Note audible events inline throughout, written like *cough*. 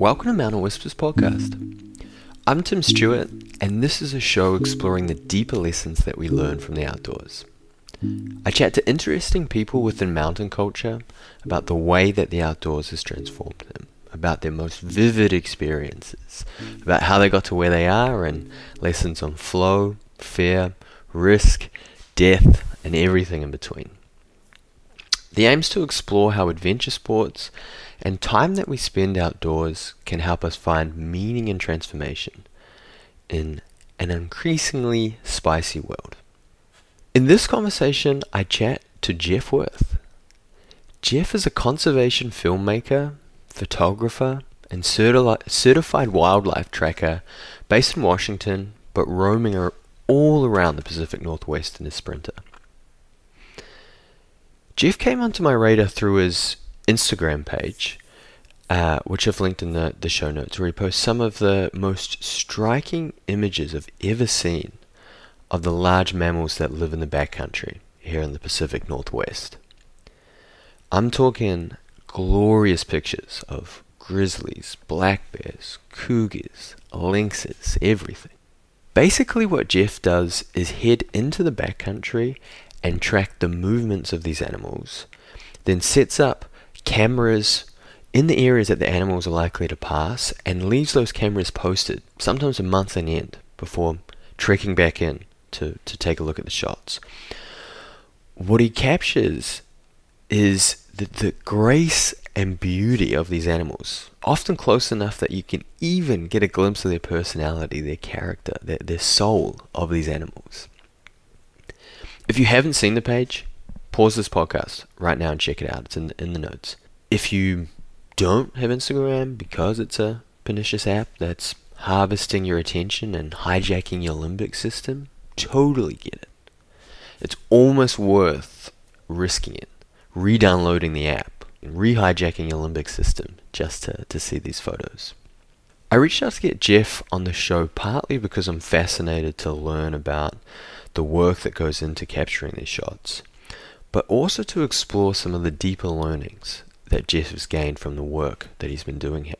Welcome to Mountain Whispers podcast. I'm Tim Stewart, and this is a show exploring the deeper lessons that we learn from the outdoors. I chat to interesting people within mountain culture about the way that the outdoors has transformed them, about their most vivid experiences, about how they got to where they are, and lessons on flow, fear, risk, death, and everything in between. The aim is to explore how adventure sports and time that we spend outdoors can help us find meaning and transformation in an increasingly spicy world. In this conversation, I chat to Jeff Worth. Jeff is a conservation filmmaker, photographer, and certified wildlife tracker based in Washington, but roaming all around the Pacific Northwest in a sprinter. Jeff came onto my radar through his Instagram page, uh, which I've linked in the, the show notes, where he posts some of the most striking images I've ever seen of the large mammals that live in the backcountry here in the Pacific Northwest. I'm talking glorious pictures of grizzlies, black bears, cougars, lynxes, everything. Basically, what Jeff does is head into the backcountry and track the movements of these animals, then sets up cameras in the areas that the animals are likely to pass and leaves those cameras posted, sometimes a month in end, before trekking back in to, to take a look at the shots. What he captures is the, the grace and beauty of these animals, often close enough that you can even get a glimpse of their personality, their character, their, their soul of these animals. If you haven't seen the page, pause this podcast right now and check it out. It's in, in the notes. If you don't have Instagram because it's a pernicious app that's harvesting your attention and hijacking your limbic system, totally get it. It's almost worth risking it, re downloading the app, re hijacking your limbic system just to, to see these photos. I reached out to get Jeff on the show partly because I'm fascinated to learn about the work that goes into capturing these shots, but also to explore some of the deeper learnings that Jeff has gained from the work that he's been doing here.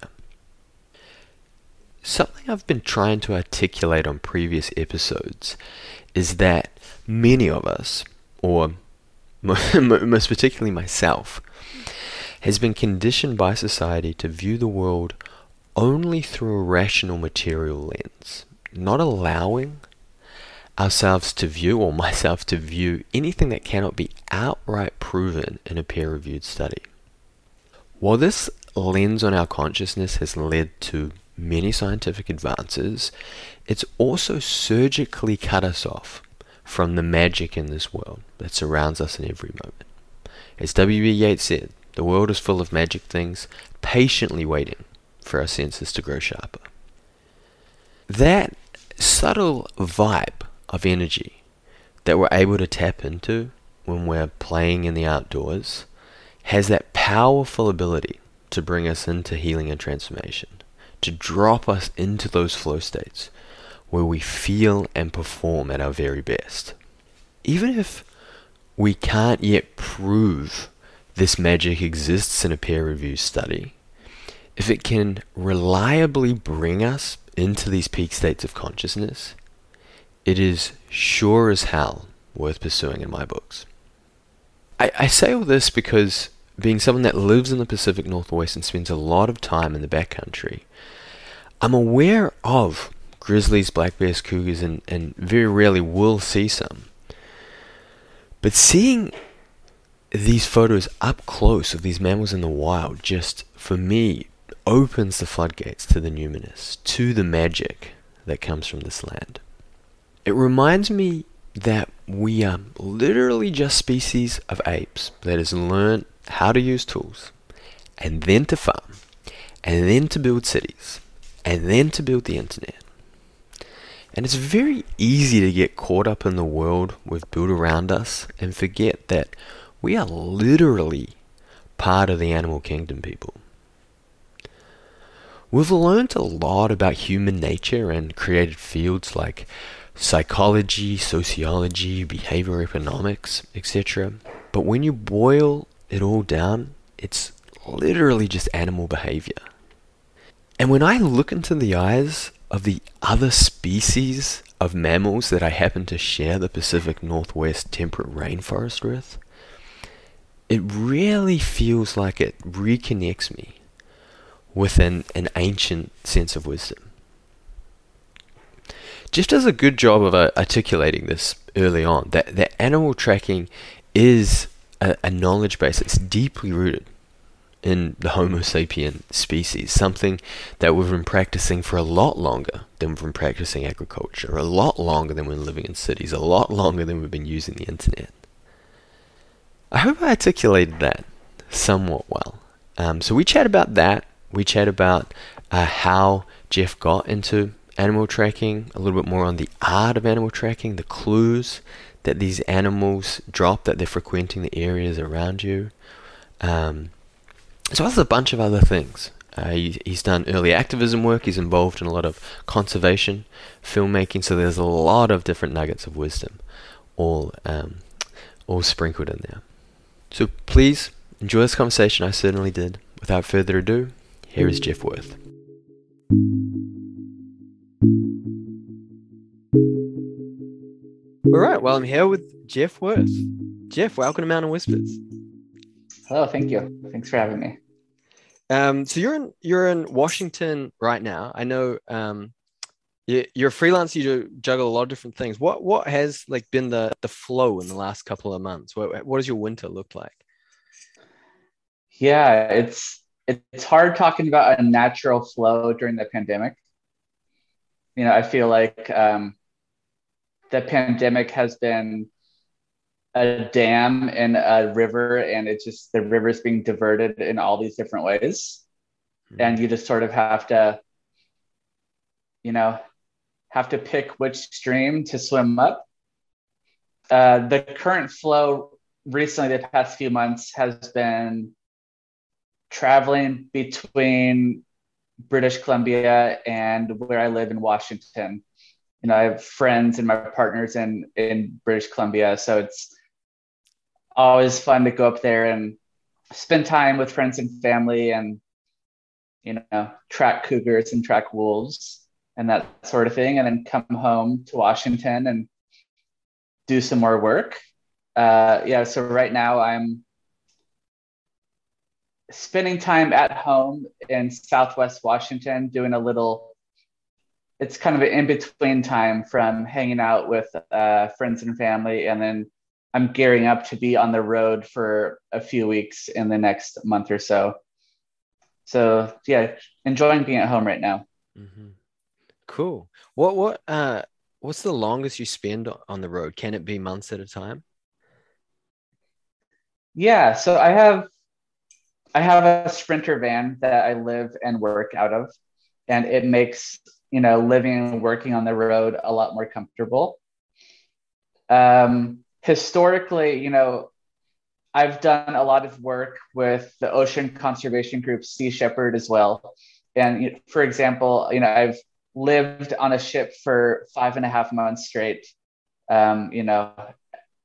Something I've been trying to articulate on previous episodes is that many of us, or *laughs* most particularly myself, has been conditioned by society to view the world only through a rational material lens, not allowing ourselves to view, or *laughs* myself to view, anything that cannot be outright proven in a peer reviewed study. While this lens on our consciousness has led to many scientific advances, it's also surgically cut us off from the magic in this world that surrounds us in every moment. As W.B. Yeats said, the world is full of magic things, patiently waiting for our senses to grow sharper. That subtle vibe of energy that we're able to tap into when we're playing in the outdoors has that powerful ability to bring us into healing and transformation, to drop us into those flow states where we feel and perform at our very best. Even if we can't yet prove this magic exists in a peer reviewed study, if it can reliably bring us into these peak states of consciousness, it is sure as hell worth pursuing in my books. I, I say all this because being someone that lives in the Pacific Northwest and spends a lot of time in the backcountry, I'm aware of grizzlies, black bears, cougars, and, and very rarely will see some. But seeing these photos up close of these mammals in the wild just, for me, opens the floodgates to the numinous, to the magic that comes from this land. It reminds me that we are literally just species of apes that has learned how to use tools and then to farm and then to build cities and then to build the internet. And it's very easy to get caught up in the world we've built around us and forget that we are literally part of the animal kingdom, people. We've learned a lot about human nature and created fields like psychology, sociology, behavior economics, etc. But when you boil it all down, it's literally just animal behavior. And when I look into the eyes of the other species of mammals that I happen to share the Pacific Northwest temperate rainforest with, it really feels like it reconnects me with an, an ancient sense of wisdom. Jeff does a good job of uh, articulating this early on that, that animal tracking is a, a knowledge base that's deeply rooted in the Homo sapien species, something that we've been practicing for a lot longer than we've been practicing agriculture, a lot longer than we're living in cities, a lot longer than we've been using the internet. I hope I articulated that somewhat well. Um, so we chat about that. We chat about uh, how Jeff got into animal tracking, a little bit more on the art of animal tracking, the clues that these animals drop that they're frequenting the areas around you. Um, as a bunch of other things. Uh, he, he's done early activism work. He's involved in a lot of conservation filmmaking. So there's a lot of different nuggets of wisdom, all um, all sprinkled in there. So please enjoy this conversation. I certainly did. Without further ado, here is Jeff Worth. All right. Well, I'm here with Jeff Worth. Jeff, welcome to Mountain Whispers. Hello, thank you. Thanks for having me. Um, so you're in you're in Washington right now. I know um, you, you're a freelancer. You juggle a lot of different things. What what has like been the the flow in the last couple of months? What what does your winter look like? Yeah, it's it's hard talking about a natural flow during the pandemic. You know, I feel like um, the pandemic has been a dam and a river and it's just the river's being diverted in all these different ways. Mm-hmm. and you just sort of have to you know have to pick which stream to swim up. Uh, the current flow recently the past few months has been traveling between british columbia and where i live in washington you know i have friends and my partners in in british columbia. So it's always fun to go up there and spend time with friends and family and you know track cougars and track wolves and that sort of thing. And then come home to washington and do some more work. Uh, yeah so right now i'm spending time at home in southwest washington doing a little it's kind of an in-between time from hanging out with uh, friends and family and then I'm gearing up to be on the road for a few weeks in the next month or so. So yeah, enjoying being at home right now. Mm-hmm. Cool. What what uh what's the longest you spend on the road? Can it be months at a time? Yeah, so I have I have a sprinter van that I live and work out of, and it makes you know living and working on the road a lot more comfortable. Um, historically, you know, I've done a lot of work with the ocean conservation group Sea Shepherd as well. And for example, you know, I've lived on a ship for five and a half months straight, um, you know,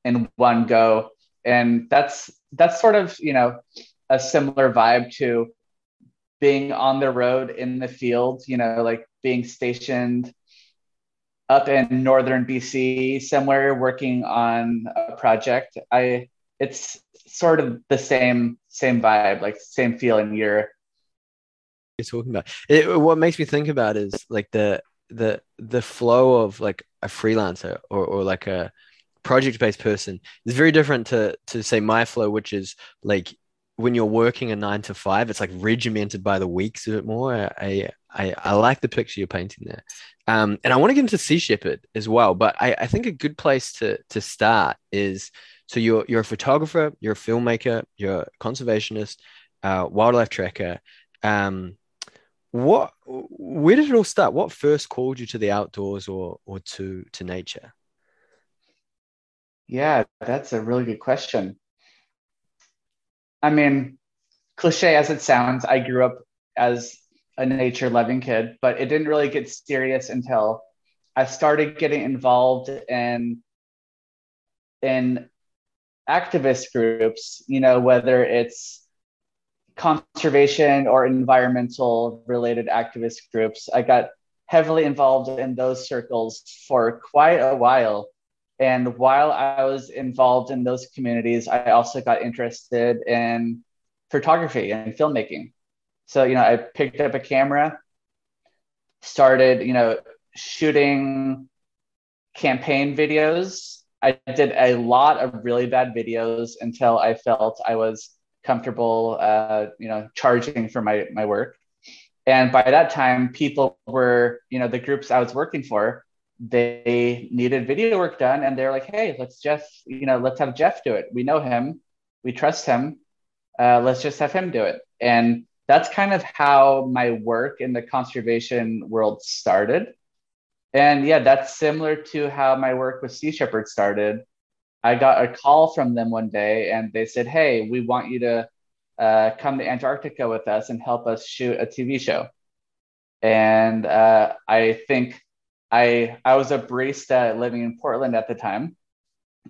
in one go. And that's that's sort of, you know, a similar vibe to being on the road in the field, you know, like being stationed up in northern BC somewhere working on a project. I it's sort of the same same vibe, like same feeling. You're you're talking about it. What makes me think about is like the the the flow of like a freelancer or or like a project based person is very different to to say my flow, which is like when you're working a nine to five, it's like regimented by the weeks a bit more. I I, I like the picture you're painting there. Um, and I want to get into Sea Shepherd as well, but I, I think a good place to to start is so you're you're a photographer, you're a filmmaker, you're a conservationist, uh, wildlife tracker. Um, what where did it all start? What first called you to the outdoors or or to to nature? Yeah, that's a really good question. I mean, cliche as it sounds, I grew up as a nature loving kid, but it didn't really get serious until I started getting involved in in activist groups, you know, whether it's conservation or environmental related activist groups. I got heavily involved in those circles for quite a while. And while I was involved in those communities, I also got interested in photography and filmmaking. So, you know, I picked up a camera, started, you know, shooting campaign videos. I did a lot of really bad videos until I felt I was comfortable, uh, you know, charging for my my work. And by that time, people were, you know, the groups I was working for, they needed video work done, and they're like, "Hey, let's just, you know, let's have Jeff do it. We know him, we trust him. Uh, let's just have him do it." And that's kind of how my work in the conservation world started. And yeah, that's similar to how my work with Sea Shepherd started. I got a call from them one day and they said, Hey, we want you to uh, come to Antarctica with us and help us shoot a TV show. And uh, I think I, I was a barista living in Portland at the time.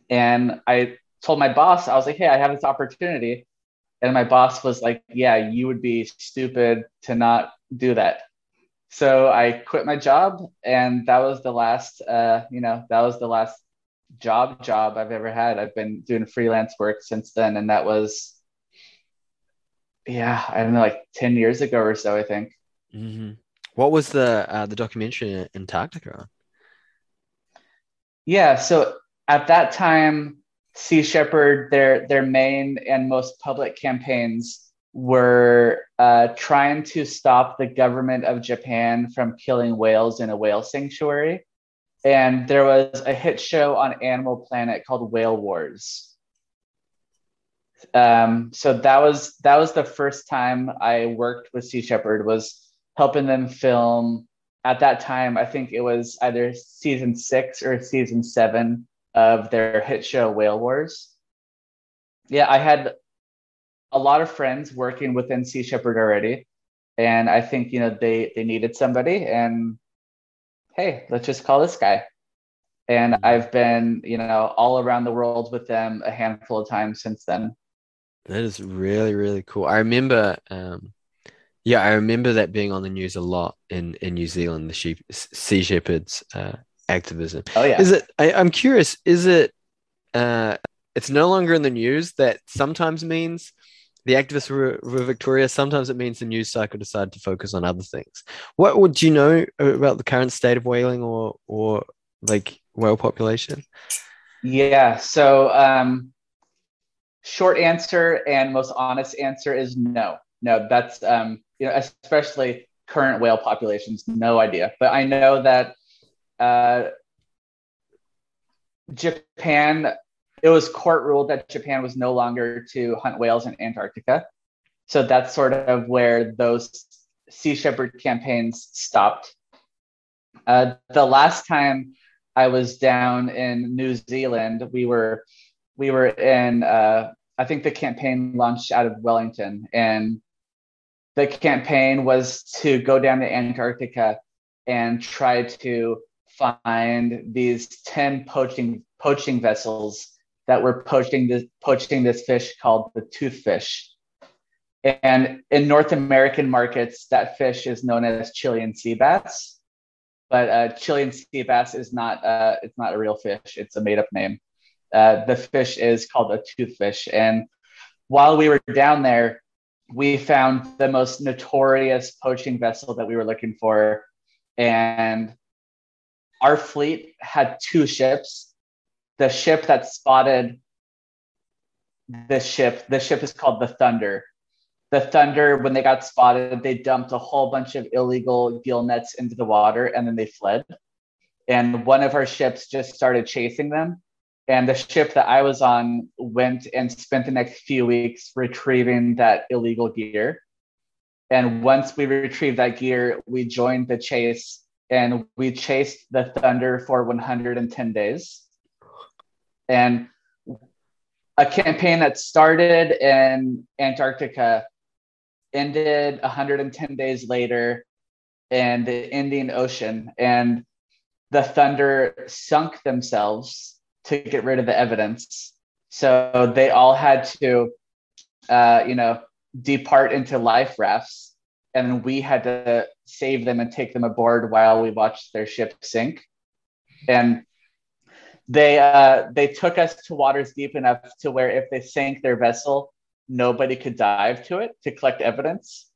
And I told my boss, I was like, Hey, I have this opportunity. And my boss was like, Yeah, you would be stupid to not do that. So I quit my job, and that was the last, uh, you know, that was the last job job I've ever had. I've been doing freelance work since then, and that was, yeah, I don't know, like ten years ago or so, I think. Mm-hmm. What was the uh, the documentary in Antarctica? Yeah, so at that time, Sea Shepherd, their their main and most public campaigns were uh, trying to stop the government of Japan from killing whales in a whale sanctuary. And there was a hit show on Animal Planet called Whale Wars. Um, so that was that was the first time I worked with Sea Shepherd was helping them film. At that time, I think it was either season six or season seven of their hit show Whale Wars. Yeah, I had a lot of friends working within Sea Shepherd already, and I think you know they they needed somebody, and hey, let's just call this guy. And mm-hmm. I've been you know all around the world with them a handful of times since then. That is really really cool. I remember. Um... Yeah, I remember that being on the news a lot in, in New Zealand, the sheep, Sea Shepherds uh, activism. Oh yeah. Is it? I, am curious. Is it? Uh, it's no longer in the news. That sometimes means the activists were, were victorious. Sometimes it means the news cycle decided to focus on other things. What would you know about the current state of whaling or or like whale population? Yeah. So um, short answer and most honest answer is no. No, that's um, you know especially current whale populations. No idea. But I know that uh, Japan, it was court ruled that Japan was no longer to hunt whales in Antarctica. So that's sort of where those Sea Shepherd campaigns stopped. Uh, the last time I was down in New Zealand, we were we were in uh, I think the campaign launched out of Wellington, and the campaign was to go down to Antarctica and try to find these 10 poaching poaching vessels that were poaching this poaching this fish called the toothfish. And in North American markets, that fish is known as Chilean sea bass. But uh, Chilean sea bass is not uh, it's not a real fish. It's a made up name. Uh, the fish is called a toothfish. And while we were down there, we found the most notorious poaching vessel that we were looking for. And our fleet had two ships. The ship that spotted the ship, the ship is called the Thunder. The Thunder, when they got spotted, they dumped a whole bunch of illegal gill nets into the water and then they fled. And one of our ships just started chasing them. And the ship that I was on went and spent the next few weeks retrieving that illegal gear. And once we retrieved that gear, we joined the chase and we chased the Thunder for 110 days. And a campaign that started in Antarctica ended 110 days later in the Indian Ocean, and the Thunder sunk themselves to get rid of the evidence. So they all had to, uh, you know, depart into life rafts, and we had to save them and take them aboard while we watched their ship sink. And they uh, they took us to waters deep enough to where if they sank their vessel, nobody could dive to it to collect evidence.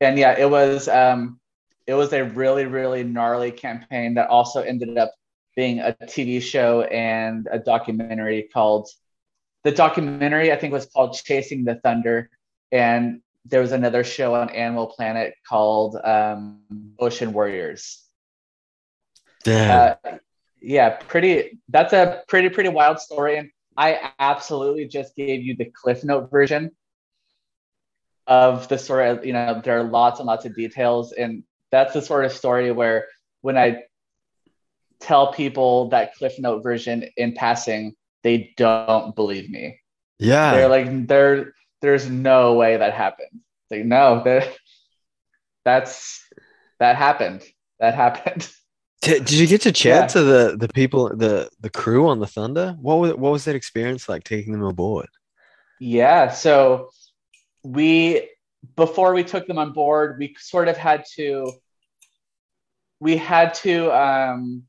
And yeah, it was um, it was a really really gnarly campaign that also ended up being a TV show and a documentary called the documentary I think was called Chasing the Thunder, and there was another show on Animal Planet called um, Ocean Warriors. Damn. Uh, yeah, pretty. That's a pretty pretty wild story, and I absolutely just gave you the Cliff Note version of the story. You know, there are lots and lots of details, and that's the sort of story where when I tell people that Cliff Note version in passing, they don't believe me. yeah. They're like, there, there's no way that happened. Like, no, that, that's that happened. That happened. Did, you get to chat Yeah. to the the people the the crew on the Thunder? What was what was that experience like taking them aboard? Yeah. So we before we took them on board, we sort of had to we had to um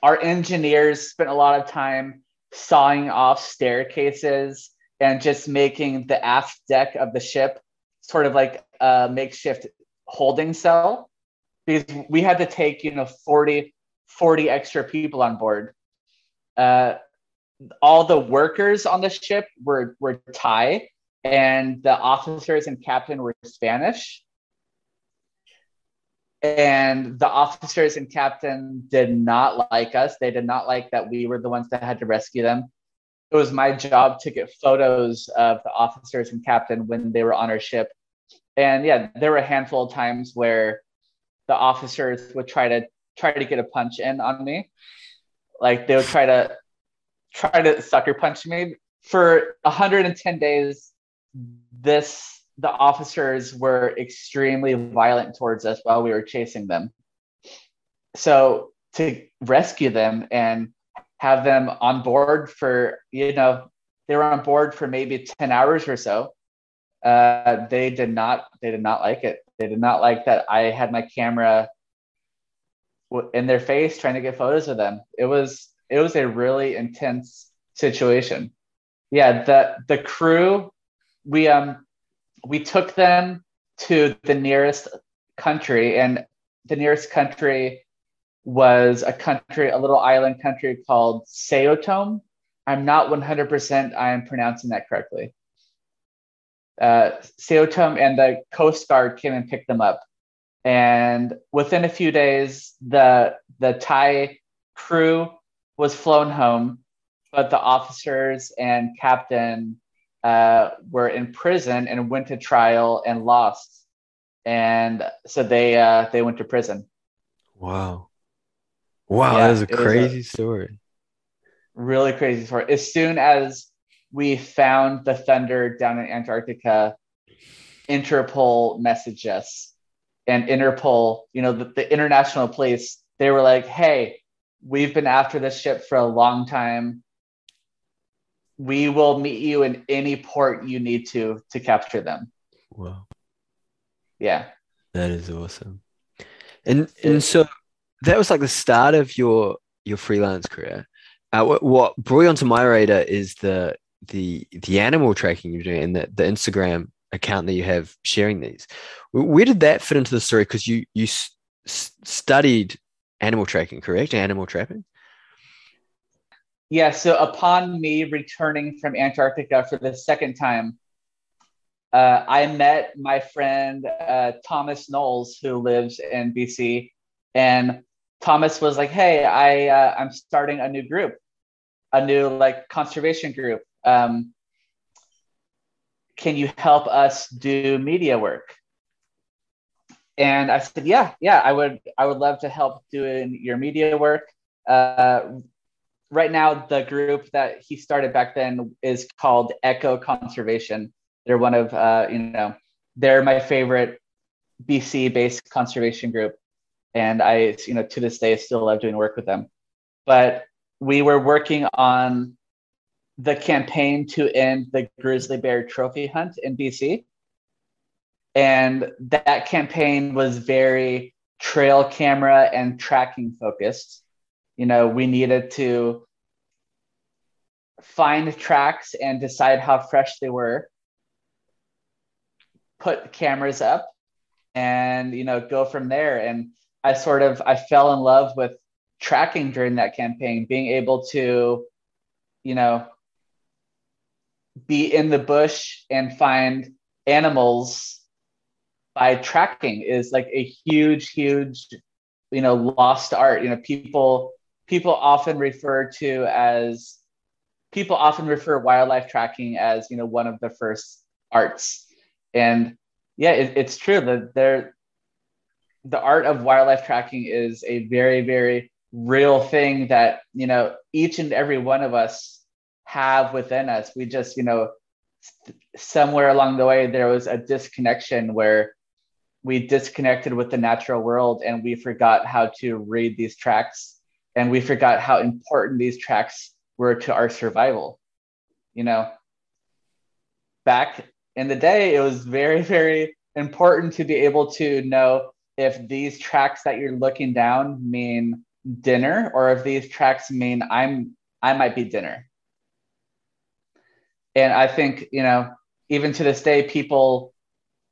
our engineers spent a lot of time sawing off staircases and just making the aft deck of the ship sort of like a makeshift holding cell because we had to take you know 40 40 extra people on board uh, all the workers on the ship were were Thai, and the officers and captain were Spanish. And the officers and captain did not like us. They did not like that we were the ones that had to rescue them. It was my job to get photos of the officers and captain when they were on our ship. And yeah, there were a handful of times where the officers would try to try to get a punch in on me. Like they would try to try to sucker punch me for 110 days this the officers were extremely violent towards us while we were chasing them so to rescue them and have them on board for you know they were on board for maybe 10 hours or so. Uh, they did not they did not like it. They did not like that i had my camera in their face trying to get photos of them. It was it was a really intense situation. Yeah the the crew we um we took them to the nearest country and the nearest country was a country a little island country called São Tomé I'm not 100% I am pronouncing that correctly uh, São Tomé and the Coast Guard came and picked them up and within a few days the the Thai crew was flown home but the officers and captain uh, were in prison and went to trial and lost, and so they uh, they went to prison. Wow. Wow, Yeah, that is a was a- crazy story. Really crazy story. As soon as we found the thunder down in Antarctica, Interpol messaged us, and Interpol, you know, the, the international police, they were like, "Hey, we've been after this ship for a long time." We will meet you in any port you need to to capture them. Wow. Yeah. That is awesome. And and so that was like the start of your your freelance career. Uh, what, what brought you onto my radar is the the the animal tracking you're doing and the, the Instagram account that you have sharing these. Where did that fit into the story? Because you you s- studied animal tracking, correct? Animal trapping. Yeah, so upon me returning from Antarctica for the second time, uh, I met my friend uh, Thomas Knowles, who lives in BC, and Thomas was like, "Hey, I uh, I'm starting a new group, a new like conservation group. Um, can you help us do media work?" And I said, "Yeah, yeah, I would I would love to help doing your media work." Uh, right now the group that he started back then is called echo conservation they're one of uh, you know they're my favorite bc based conservation group and i you know to this day still love doing work with them but we were working on the campaign to end the grizzly bear trophy hunt in BC. And that campaign was very trail camera and tracking focused. You know, we needed to find tracks and decide how fresh they were, put cameras up, and you know, go from there. And I sort of I fell in love with tracking during that campaign, being able to, you know, be in the bush and find animals by tracking is like a huge, huge, you know, lost art. You know, people people often refer to as people often refer wildlife tracking as you know one of the first arts, and yeah, it, it's true that there the art of wildlife tracking is a very very real thing that you know each and every one of us have within us. We just you know somewhere along the way there was a disconnection where we disconnected with the natural world and we forgot how to read these tracks and we forgot how important these tracks were to our survival you know. Back in the day it was very very important to be able to know if these tracks that you're looking down mean dinner or if these tracks mean i'm i might be dinner. And i think you know even to this day people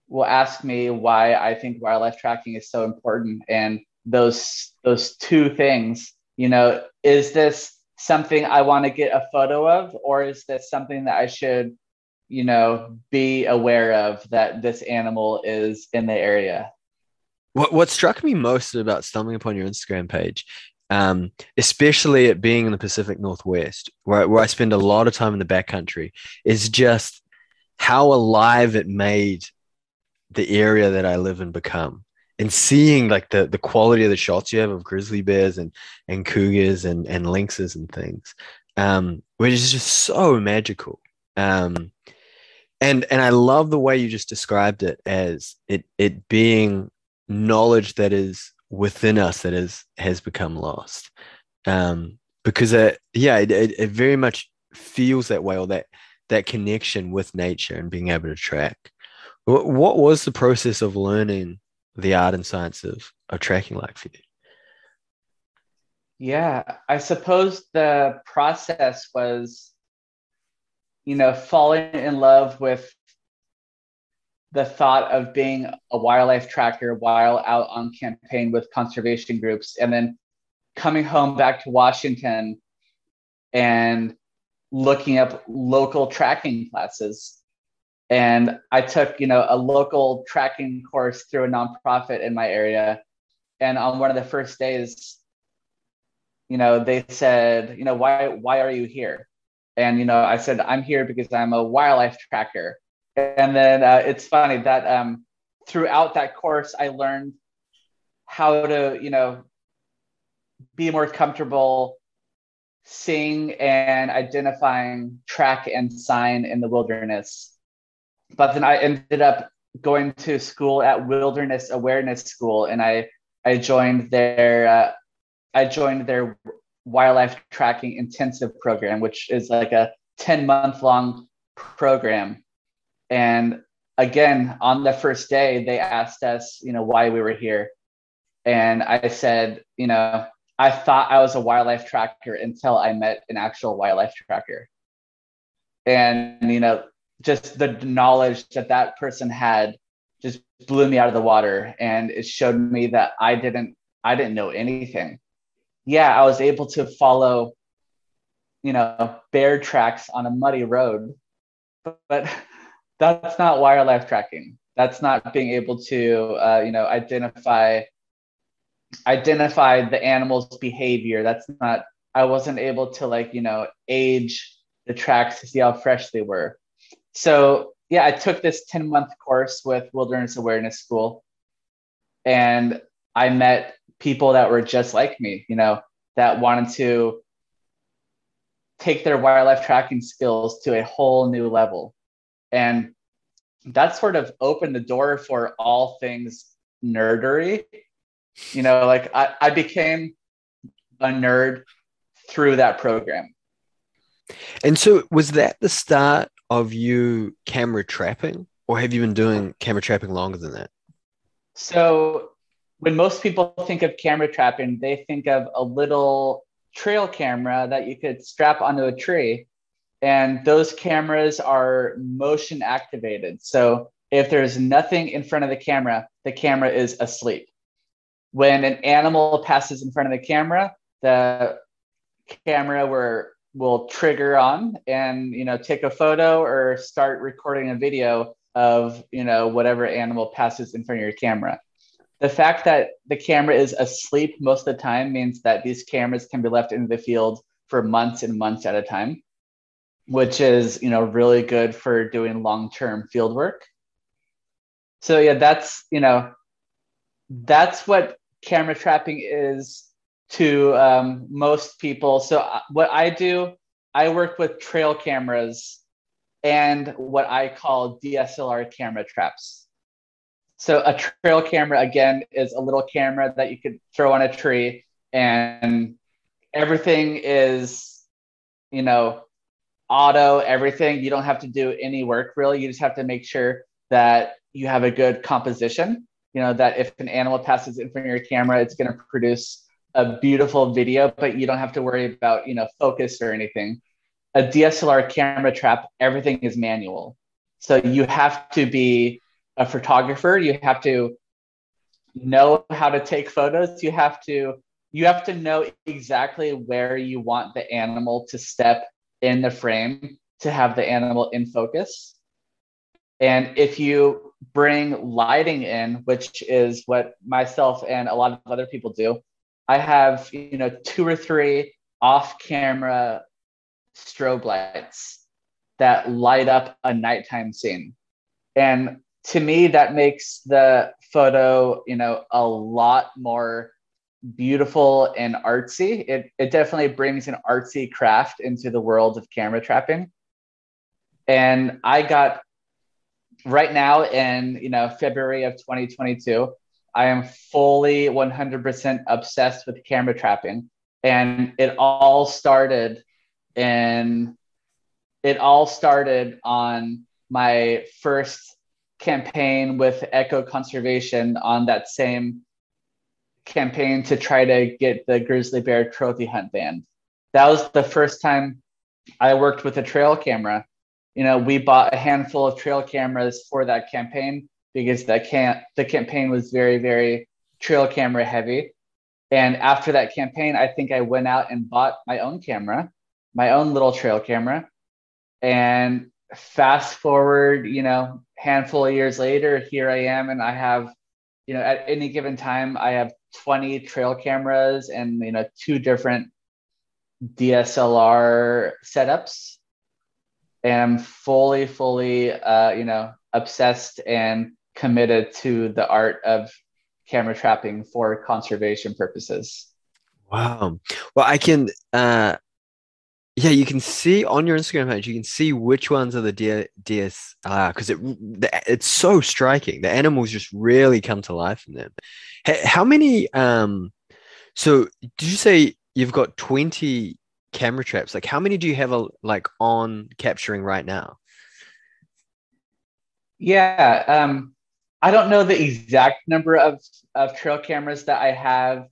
will ask me why i think wildlife tracking is so important and those those two things you know is this something i want to get a photo of or is this something that i should you know be aware of that this animal is in the area what what struck me most about stumbling upon your Instagram page, um, especially it being in the Pacific Northwest, where, where I spend a lot of time in the backcountry, is just how alive it made the area that I live in become. And seeing like the the quality of the shots you have of grizzly bears and and cougars and and lynxes and things, um, which is just so magical. Um, and and I love the way you just described it as it it being knowledge that is within us that is has become lost. Um because uh, yeah it, it, it very much feels that way or that that connection with nature and being able to track. What, what was the process of learning the art and science of, of tracking like for you? Yeah i suppose the process was you know falling in love with the thought of being a wildlife tracker while out on campaign with conservation groups and then coming home back to Washington and looking up local tracking classes. And I took, you know, a local tracking course through a nonprofit in my area. And on one of the first days, you know, they said, you know, why why are you here? And you know, I said, I'm here because I'm a wildlife tracker and then uh, it's funny that um, throughout that course, I learned how to, you know, be more comfortable seeing and identifying track and sign in the wilderness. But then I ended up going to school at Wilderness Awareness School, and I I joined their uh, I joined their wildlife tracking intensive program, which is like a ten month long program and again, on the first day, they asked us, you know, why we were here. And I said, you know, I thought I was a wildlife tracker until I met an actual wildlife tracker. And, you know, just the knowledge that that person had just blew me out of the water. And it showed me that I didn't, I didn't know anything. Yeah, I was able to follow, you know, bear tracks on a muddy road, but, but that's not wildlife tracking. That's not being able to, uh, you know, identify identify the animal's behavior. That's not. I wasn't able to like, you know, age the tracks to see how fresh they were. So yeah, I took this 10 month course with Wilderness Awareness School, and I met people that were just like me, you know, that wanted to take their wildlife tracking skills to a whole new level. And that sort of opened the door for all things nerdery. You know, like I, I became a nerd through that program. And so, was that the start of you camera trapping, or have you been doing camera trapping longer than that? So, when most people think of camera trapping, they think of a little trail camera that you could strap onto a tree. And those cameras are motion activated. So, if there's nothing in front of the camera, the camera is asleep. When an animal passes in front of the camera, the camera were, will trigger on and you know take a photo or start recording a video of you know whatever animal passes in front of your camera. The fact that the camera is asleep most of the time means that these cameras can be left in the field for months and months at a time, which is you know really good for doing long-term field work. So yeah that's you know that's what camera trapping is to um, most people. So uh, what i do i work with trail cameras and what i call dslr camera traps. So a trail camera again is a little camera that you could throw on a tree and everything is you know auto everything you don't have to do any work really you just have to make sure that you have a good composition. You know, that if an animal passes in front of your camera, it's going to produce a beautiful video, but you don't have to worry about, you know, focus or anything. A DSLR camera trap, everything is manual. So you have to be a photographer. You have to know how to take photos. You have to you have to know exactly where you want the animal to step in the frame to have the animal in focus. And if you bring lighting in, which is what myself and a lot of other people do, I have, you know, two or three off-camera strobe lights that light up a nighttime scene. And to me, that makes the photo, you know, a lot more beautiful and artsy. It, it definitely brings an artsy craft into the world of camera trapping. And I got right now in you know February of 2022, I am fully 100% obsessed with camera trapping, and it all started in it all started on my first campaign with Echo Conservation on that same campaign to try to get the grizzly bear trophy hunt banned. That was the first time I worked with a trail camera you know, we bought a handful of trail cameras for that campaign because that can the campaign was very, very trail camera heavy. And after that campaign, I think I went out and bought my own camera, my own little trail camera. And fast forward, you know, handful of years later, here I am, and I have, you know, at any given time, I have 20 trail cameras and you know two different DSLR setups am fully, fully, uh, you know, obsessed and committed to the art of camera trapping for conservation purposes. Wow. Well, I can, uh, yeah, you can see on your Instagram page, you can see which ones are the DS, DSLR because it it's so striking. The animals just really come to life in them. How many? Um, so did you say you've got twenty camera traps like how many do you have a, like on capturing right now yeah um i don't know the exact number of of trail cameras that i have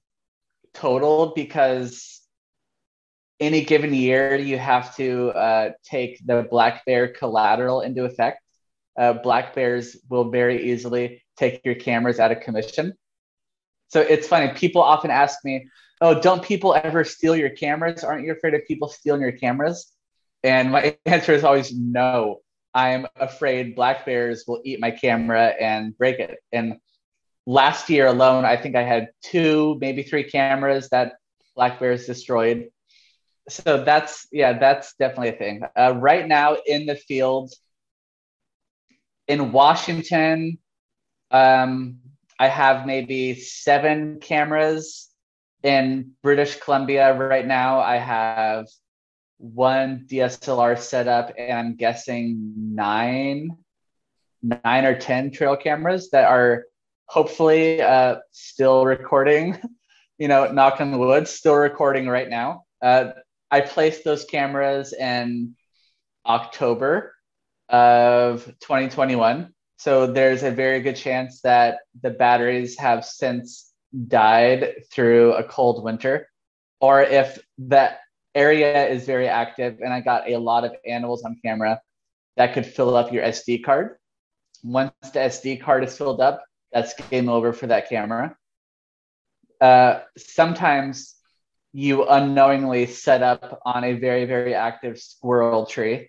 total because any given year you have to uh, take the black bear collateral into effect uh, black bears will very easily take your cameras out of commission so it's funny people often ask me oh, don't people ever steal your cameras? Aren't you afraid of people stealing your cameras? And my *laughs* answer is always no. I'm afraid black bears will eat my camera and break it. And last year alone, I think I had two, maybe three cameras that black bears destroyed. So that's, yeah, that's definitely a thing. Uh, right now in the field, in Washington, um, I have maybe seven cameras in British Columbia right now, I have one DSLR setup, and I'm guessing nine, nine or ten trail cameras that are hopefully uh, still recording. *laughs* You know, knock on the wood, still recording right now. Uh, I placed those cameras in October of 2021. So there's a very good chance that the batteries have since died through a cold winter. Or if that area is very active and I got a lot of animals on camera, that could fill up your SD card. Once the SD card is filled up, that's game over for that camera. Uh, sometimes you unknowingly set up on a very, very active squirrel tree,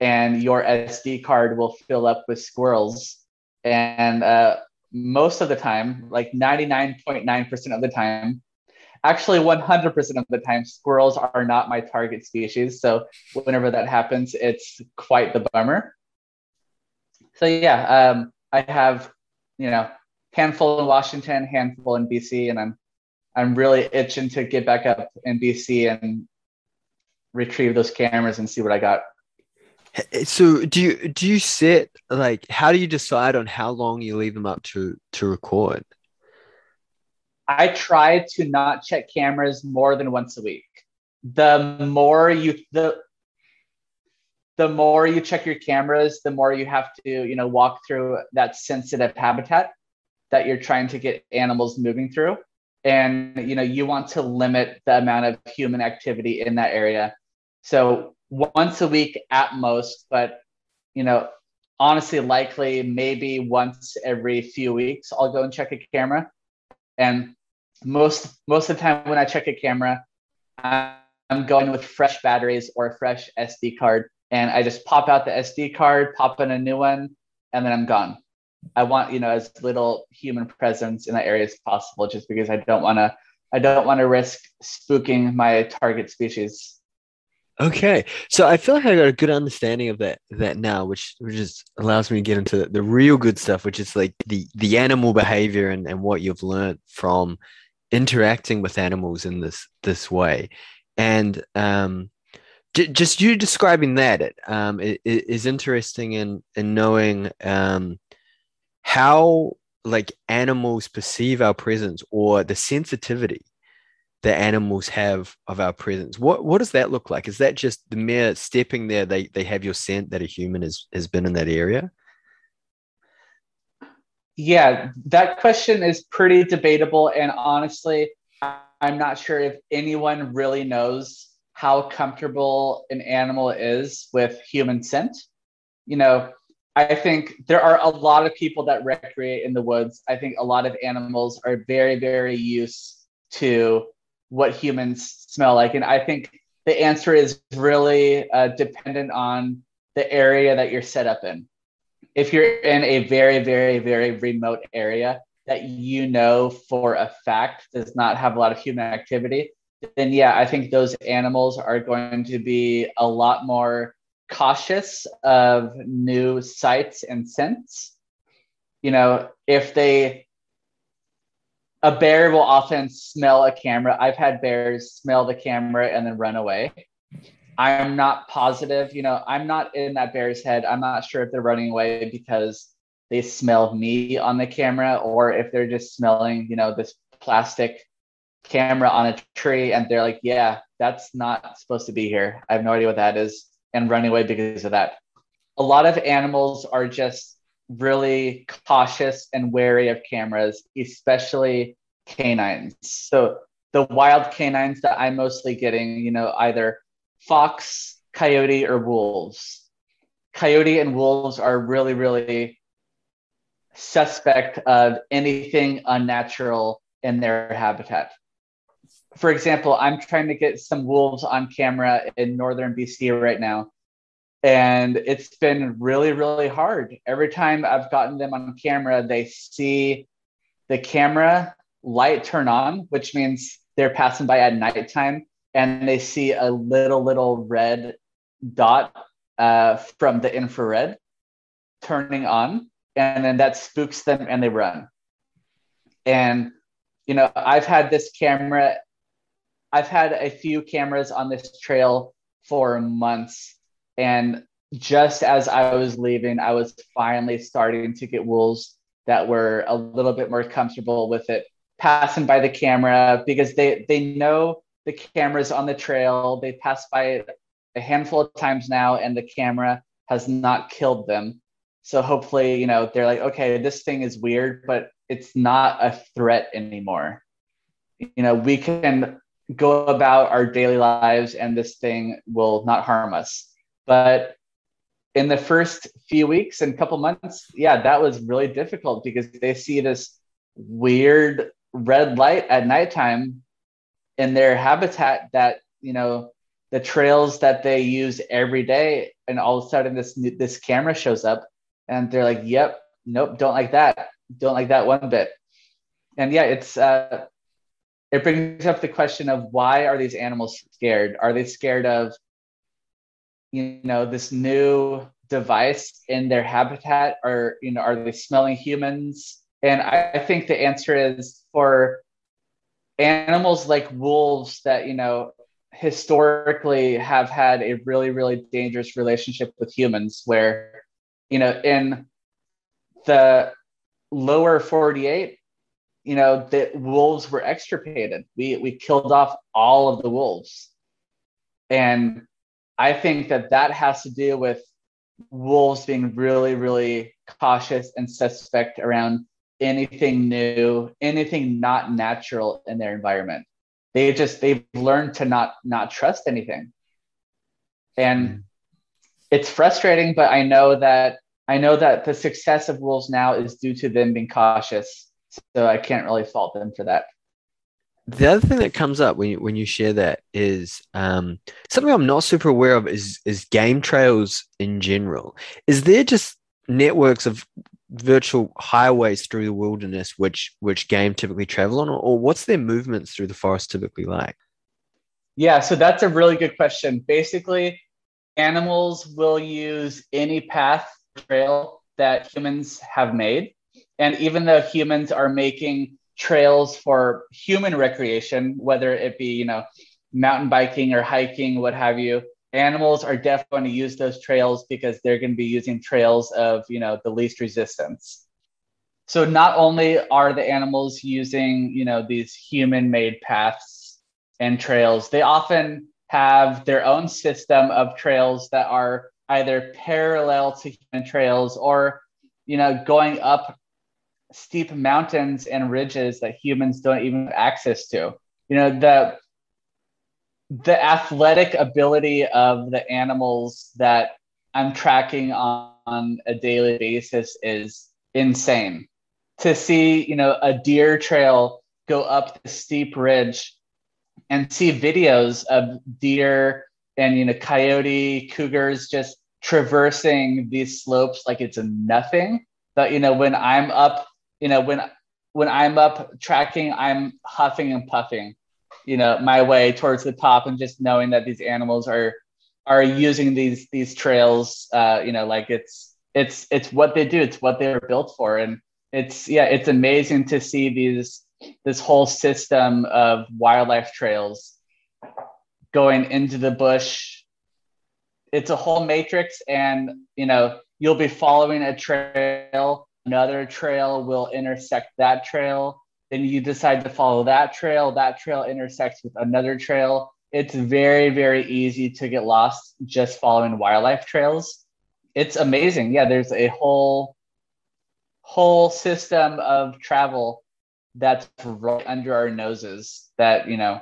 and your SD card will fill up with squirrels. And uh, most of the time, like 99.9% of the time, actually 100% of the time, squirrels are not my target species. So whenever that happens, it's quite the bummer. So yeah, um, I have, you know, handful in Washington, handful in BC, and I'm I'm really itching to get back up in BC and retrieve those cameras and see what I got. So do you do you set like how do you decide on how long you leave them up to to record? I try to not check cameras more than once a week. The more you the the more you check your cameras, the more you have to, you know, walk through that sensitive habitat that you're trying to get animals moving through. And you know, you want to limit the amount of human activity in that area. So once a week at most, but you know, honestly, likely maybe once every few weeks, I'll go and check a camera. And most most of the time when I check a camera, I'm going with fresh batteries or a fresh SD card, and I just pop out the SD card, pop in a new one, and then I'm gone. I want you know as little human presence in that area as possible, just because I don't want to I don't want to risk spooking my target species. Okay, so I feel like I got a good understanding of that that now, which which just allows me to get into the, real good stuff, which is like the the animal behavior and, and what you've learned from interacting with animals in this this way, and um, just you describing that um, it is interesting in in knowing um, how like animals perceive our presence or the sensitivity that animals have of our presence. What what does that look like? Is that just the mere stepping there, they they have your scent that a human has has been in that area? Yeah, that question is pretty debatable. And honestly, I'm not sure if anyone really knows how comfortable an animal is with human scent. You know, I think there are a lot of people that recreate in the woods. I think a lot of animals are very, very used to what humans smell like. And I think the answer is really uh, dependent on the area that you're set up in. If you're in a very, very, very remote area that you know for a fact does not have a lot of human activity, then yeah, I think those animals are going to be a lot more cautious of new sights and scents. You know, if they a bear will often smell a camera. I've had bears smell the camera and then run away. I'm not positive, you know, I'm not in that bear's head. I'm not sure if they're running away because they smell me on the camera or if they're just smelling, you know, this plastic camera on a tree and they're like, yeah, that's not supposed to be here. I have no idea what that is and running away because of that. A lot of animals are just really cautious and wary of cameras, especially canines. So the wild canines that I'm mostly getting, you know, either fox, coyote, or wolves. Coyote and wolves are really, really suspect of anything unnatural in their habitat. For example, I'm trying to get some wolves on camera in northern BC right now. And it's been really really hard. Every time i've gotten them on camera they see the camera light turn on which means they're passing by at nighttime and they see a little little red dot uh, from the infrared turning on and then that spooks them and they run. And you know i've had this camera i've had a few cameras on this trail for months and just as I was leaving, I was finally starting to get wolves that were a little bit more comfortable with it passing by the camera because they they know the cameras on the trail. They pass by it a handful of times now, and the camera has not killed them. So hopefully, you know, they're like, okay, this thing is weird, but it's not a threat anymore. You know, we can go about our daily lives and this thing will not harm us. But in the first few weeks and couple months, yeah, that was really difficult because they see this weird red light at nighttime in their habitat that, you know, the trails that they use every day and all of a sudden this this camera shows up and they're like yep nope don't like that don't like that one bit and yeah it's uh it brings up the question of why are these animals scared? Are they scared of you know this new device in their habitat? Or you know are they smelling humans? And I, I think the answer is for animals like wolves that you know historically have had a really really dangerous relationship with humans where you know in the lower 48 you know the wolves were extirpated. We we killed off all of the wolves. And i think that that has to do with wolves being really really cautious and suspect around anything new anything not natural in their environment. They just they've learned to not not trust anything. And mm. it's frustrating but i know that i know that the success of wolves now is due to them being cautious so i can't really fault them for that. The other thing that comes up when you when you share that is um, something I'm not super aware of is is game trails in general. Is there just networks of virtual highways through the wilderness which which game typically travel on or what's their movements through the forest typically like? Yeah so that's a really good question. Basically animals will use any path trail that humans have made and even though humans are making trails for human recreation whether it be you know mountain biking or hiking what have you animals are definitely going to use those trails because they're going to be using trails of you know the least resistance. So not only are the animals using you know these human made paths and trails they often have their own system of trails that are either parallel to human trails or you know going up steep mountains and ridges that humans don't even have access to you know the the athletic ability of the animals that I'm tracking on, on a daily basis is insane. To see, you know, a deer trail go up the steep ridge and see videos of deer and you know coyote cougars just traversing these slopes like it's nothing that you know when i'm up you know when when i'm up tracking i'm huffing and puffing you know my way towards the top and just knowing that these animals are are using these these trails uh you know like it's it's it's what they do. It's what they were built for. And it's yeah it's amazing to see these this whole system of wildlife trails going into the bush. It's a whole matrix and you know you'll be following a trail another trail will intersect that trail. Then you decide to follow that trail. That trail intersects with another trail. It's very very easy to get lost just following wildlife trails. It's amazing. Yeah there's a whole whole system of travel that's right under our noses that you know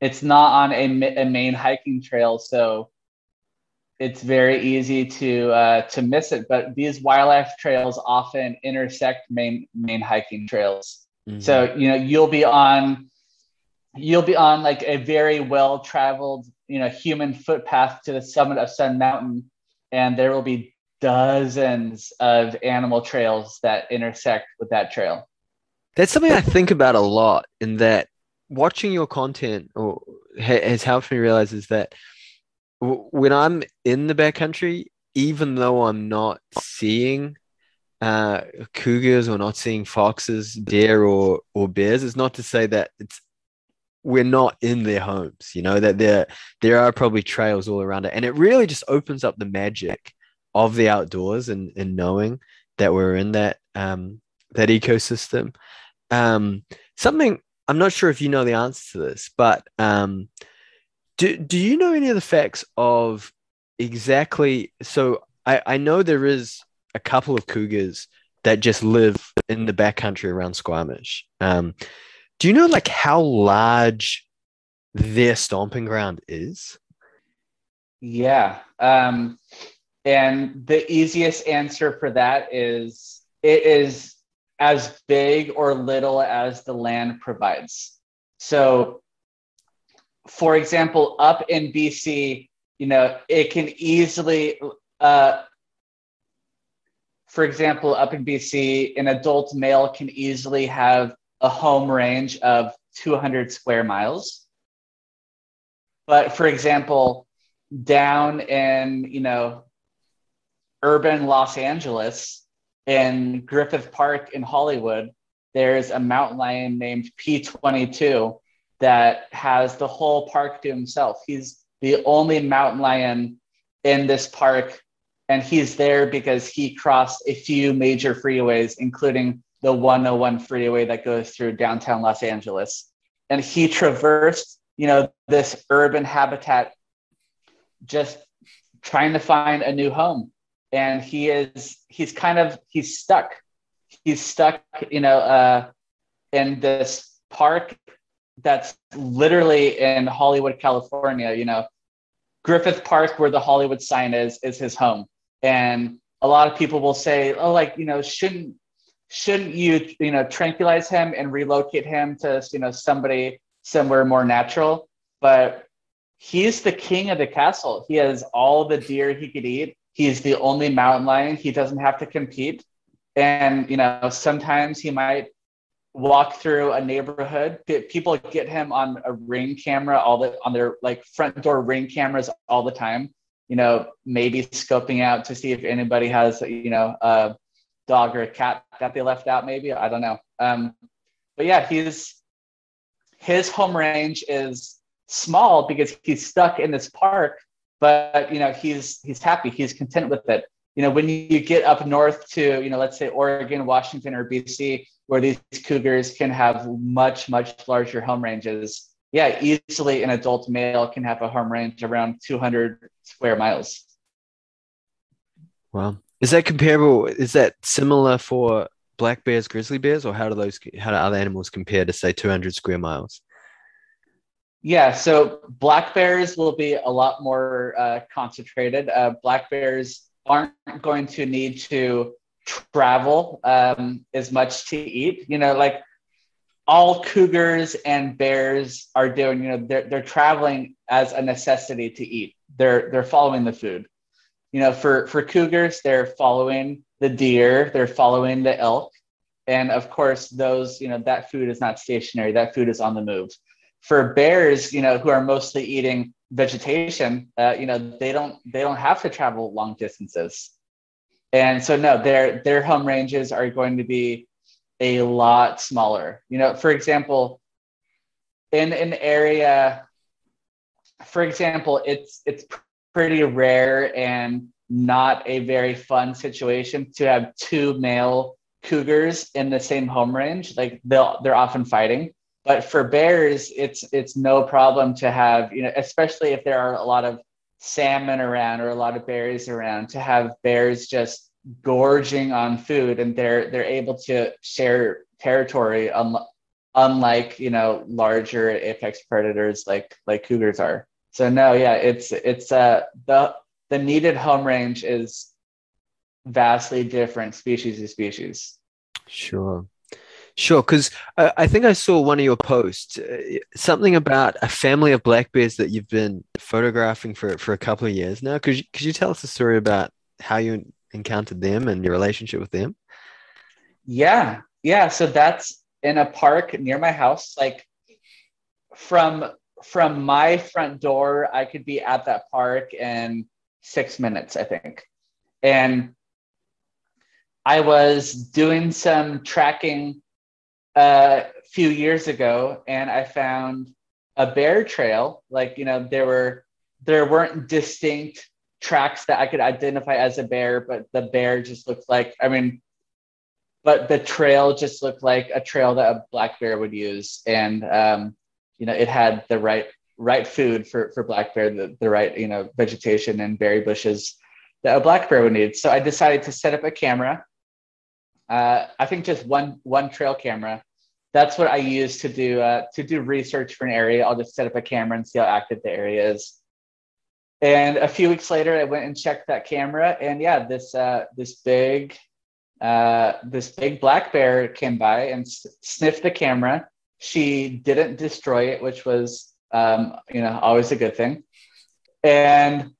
it's not on a, a main hiking trail. So it's very easy to uh, to miss it but these wildlife trails often intersect main main hiking trails Mm-hmm. So, you know, you'll be on you'll be on like a very well traveled, you know, human footpath to the summit of Sun Mountain and there will be dozens of animal trails that intersect with that trail. That's something I think about a lot in that watching your content or has helped me realize is that when I'm in the backcountry, even though I'm not seeing uh, cougars or not seeing foxes, deer, or or bears it's not to say that it's we're not in their homes. You know that there there are probably trails all around it, and it really just opens up the magic of the outdoors and and knowing that we're in that um, that ecosystem. Um, something I'm not sure if you know the answer to this, but um, do do you know any of the facts of exactly? So I I know there is a couple of cougars that just live in the backcountry around Squamish. Um, do you know like how large their stomping ground is? Yeah. Um, and the easiest answer for that is it is as big or little as the land provides. So, for example, up in BC, you know, it can easily, uh, for example, up in BC, an adult male can easily have a home range of 200 square miles. But for example, down in, you know, urban Los Angeles, in Griffith Park in Hollywood, there's a mountain lion named P22 that has the whole park to himself. He's the only mountain lion in this park, and he's there because he crossed a few major freeways, including the 101 freeway that goes through downtown Los Angeles. And he traversed, you know, this urban habitat just trying to find a new home and he is he's kind of he's stuck he's stuck you know uh, in this park that's literally in hollywood california you know griffith park where the hollywood sign is is his home and a lot of people will say oh like you know shouldn't shouldn't you you know tranquilize him and relocate him to you know somebody somewhere more natural but he's the king of the castle he has all the deer he could eat He's the only mountain lion. He doesn't have to compete. And, you know, sometimes he might walk through a neighborhood. People get him on a ring camera all the on their like front door ring cameras all the time. You know, maybe scoping out to see if anybody has, you know, a dog or a cat that they left out. Maybe I don't know. Um, but yeah, he's his home range is small because he's stuck in this park but you know he's he's happy he's content with it you know when you get up north to you know let's say oregon washington or bc where these cougars can have much much larger home ranges. Yeah easily an adult male can have a home range around 200 square miles. Wow. Is that comparable is that similar for black bears grizzly bears or how do those how do other animals compare to say 200 square miles? Yeah, so black bears will be a lot more uh, concentrated. Uh, black bears aren't going to need to travel um, as much to eat. You know, like all cougars and bears are doing. You know, they're they're traveling as a necessity to eat. They're they're following the food. You know, for for cougars, they're following the deer. They're following the elk, and of course, those you know that food is not stationary. That food is on the move for bears, you know, who are mostly eating vegetation, uh, you know, they don't they don't have to travel long distances, and so no, their their home ranges are going to be a lot smaller. You know, for example, in an area, for example, it's it's pretty rare and not a very fun situation to have two male cougars in the same home range. Like they'll they're often fighting but for bears, it's it's no problem to have, you know, especially if there are a lot of salmon around or a lot of bears around, to have bears just gorging on food and they're they're able to share territory un- unlike you know larger apex predators like like cougars are. So no yeah it's it's uh the the needed home range is vastly different species to species. Sure Sure, because uh, I think I saw one of your posts, uh, something about a family of black bears that you've been photographing for for a couple of years now. Could you, could you tell us a story about how you encountered them and your relationship with them? Yeah, yeah. So that's in a park near my house. Like from from my front door, I could be at that park in six minutes, I think. And I was doing some tracking a few years ago and I found a bear trail. Like, you know, there were there weren't distinct tracks that I could identify as a bear, but the bear just looked like I mean but the trail just looked like a trail that a black bear would use, and um, you know, it had the right right food for for black bear, the, the right you know vegetation and berry bushes that a black bear would need. So I decided to set up a camera. Uh, I think just one one trail camera. That's what I use to do uh, to do research for an area. I'll just set up a camera and see how active the area is. And a few weeks later, I went and checked that camera, and yeah, this uh, this big uh, this big black bear came by and s- sniffed the camera. She didn't destroy it, which was um, you know always a good thing. And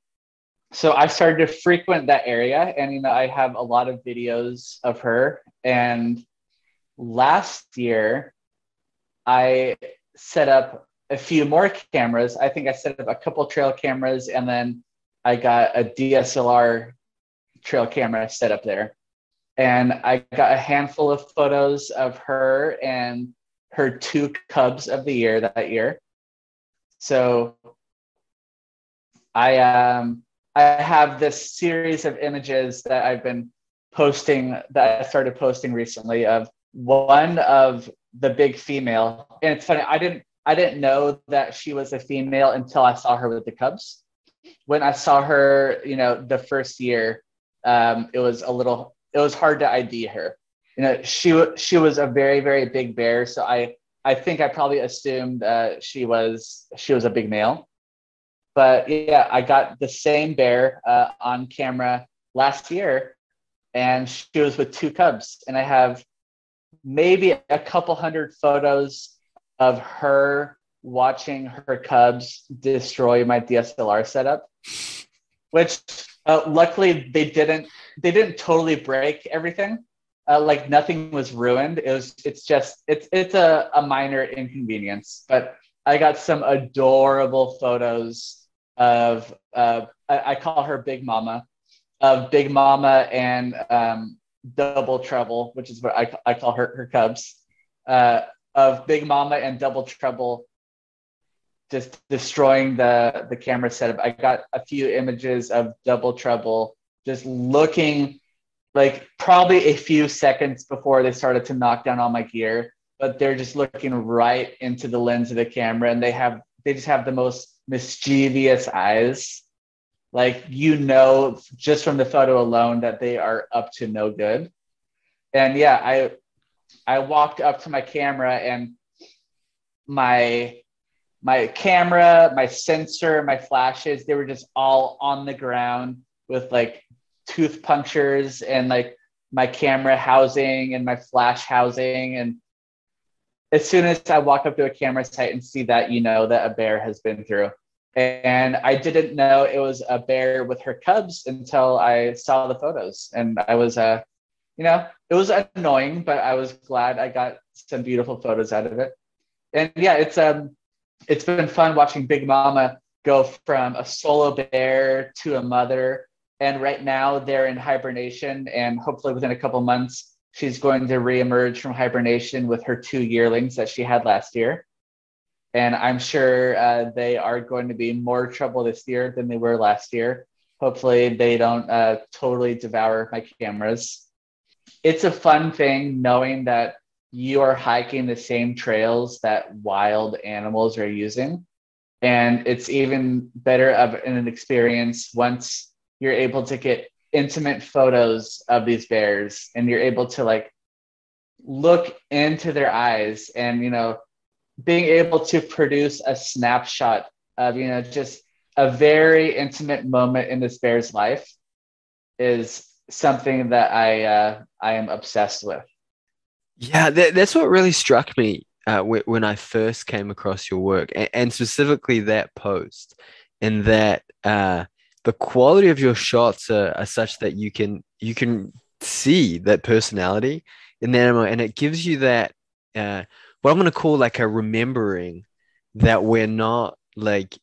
so I started to frequent that area, and you know I have a lot of videos of her. And last year, I set up a few more cameras. I think I set up a couple trail cameras, and then I got a DSLR trail camera set up there. And I got a handful of photos of her and her two cubs of the year that year. So I um I have this series of images that I've been posting that I started posting recently of one of the big female. And it's funny, I didn't I didn't know that she was a female until I saw her with the Cubs. When I saw her, you know, the first year, um, it was a little, it was hard to ID her. You know, she she was a very very big bear, so I I think I probably assumed uh, she was she was a big male. But yeah, I got the same bear uh, on camera last year, and she was with two cubs, and I have maybe a couple hundred photos of her watching her cubs destroy my DSLR setup, which uh, luckily they didn't. They didn't totally break everything. Uh, like nothing was ruined. It was. It's just. It's. It's a, a minor inconvenience. But I got some adorable photos of. Uh, I, I call her Big Mama, of Big Mama and um, Double Trouble, which is what I, I call her her cubs. Uh, of Big Mama and Double Trouble just destroying the the camera setup. I got a few images of Double Trouble just looking like probably a few seconds before they started to knock down all my gear, but they're just looking right into the lens of the camera and they have they just have the most mischievous eyes. Like you know just from the photo alone that they are up to no good. And yeah, I I walked up to my camera and my my camera, my sensor, my flashes, they were just all on the ground with like tooth punctures and like my camera housing and my flash housing. And as soon as I walk up to a camera site and see that, you know that a bear has been through. And I didn't know it was a bear with her cubs until I saw the photos. And I was, uh, you know, it was annoying, but I was glad I got some beautiful photos out of it. And yeah, it's um, it's been fun watching Big Mama go from a solo bear to a mother. And right now they're in hibernation, and hopefully within a couple months she's going to reemerge from hibernation with her two yearlings that she had last year. And I'm sure uh, they are going to be more trouble this year than they were last year. Hopefully, they don't uh, totally devour my cameras it's a fun thing knowing that you are hiking the same trails that wild animals are using. And it's even better of an experience once you're able to get intimate photos of these bears and you're able to like look into their eyes and you know being able to produce a snapshot of you know just a very intimate moment in this bear's life is something that I uh, I am obsessed with. Yeah, that, that's what really struck me uh, when I first came across your work, and, and specifically that post, and that uh, the quality of your shots are, are, such that you can you can see that personality in the animal, and it gives you that uh, what I'm going to call like a remembering that we're not like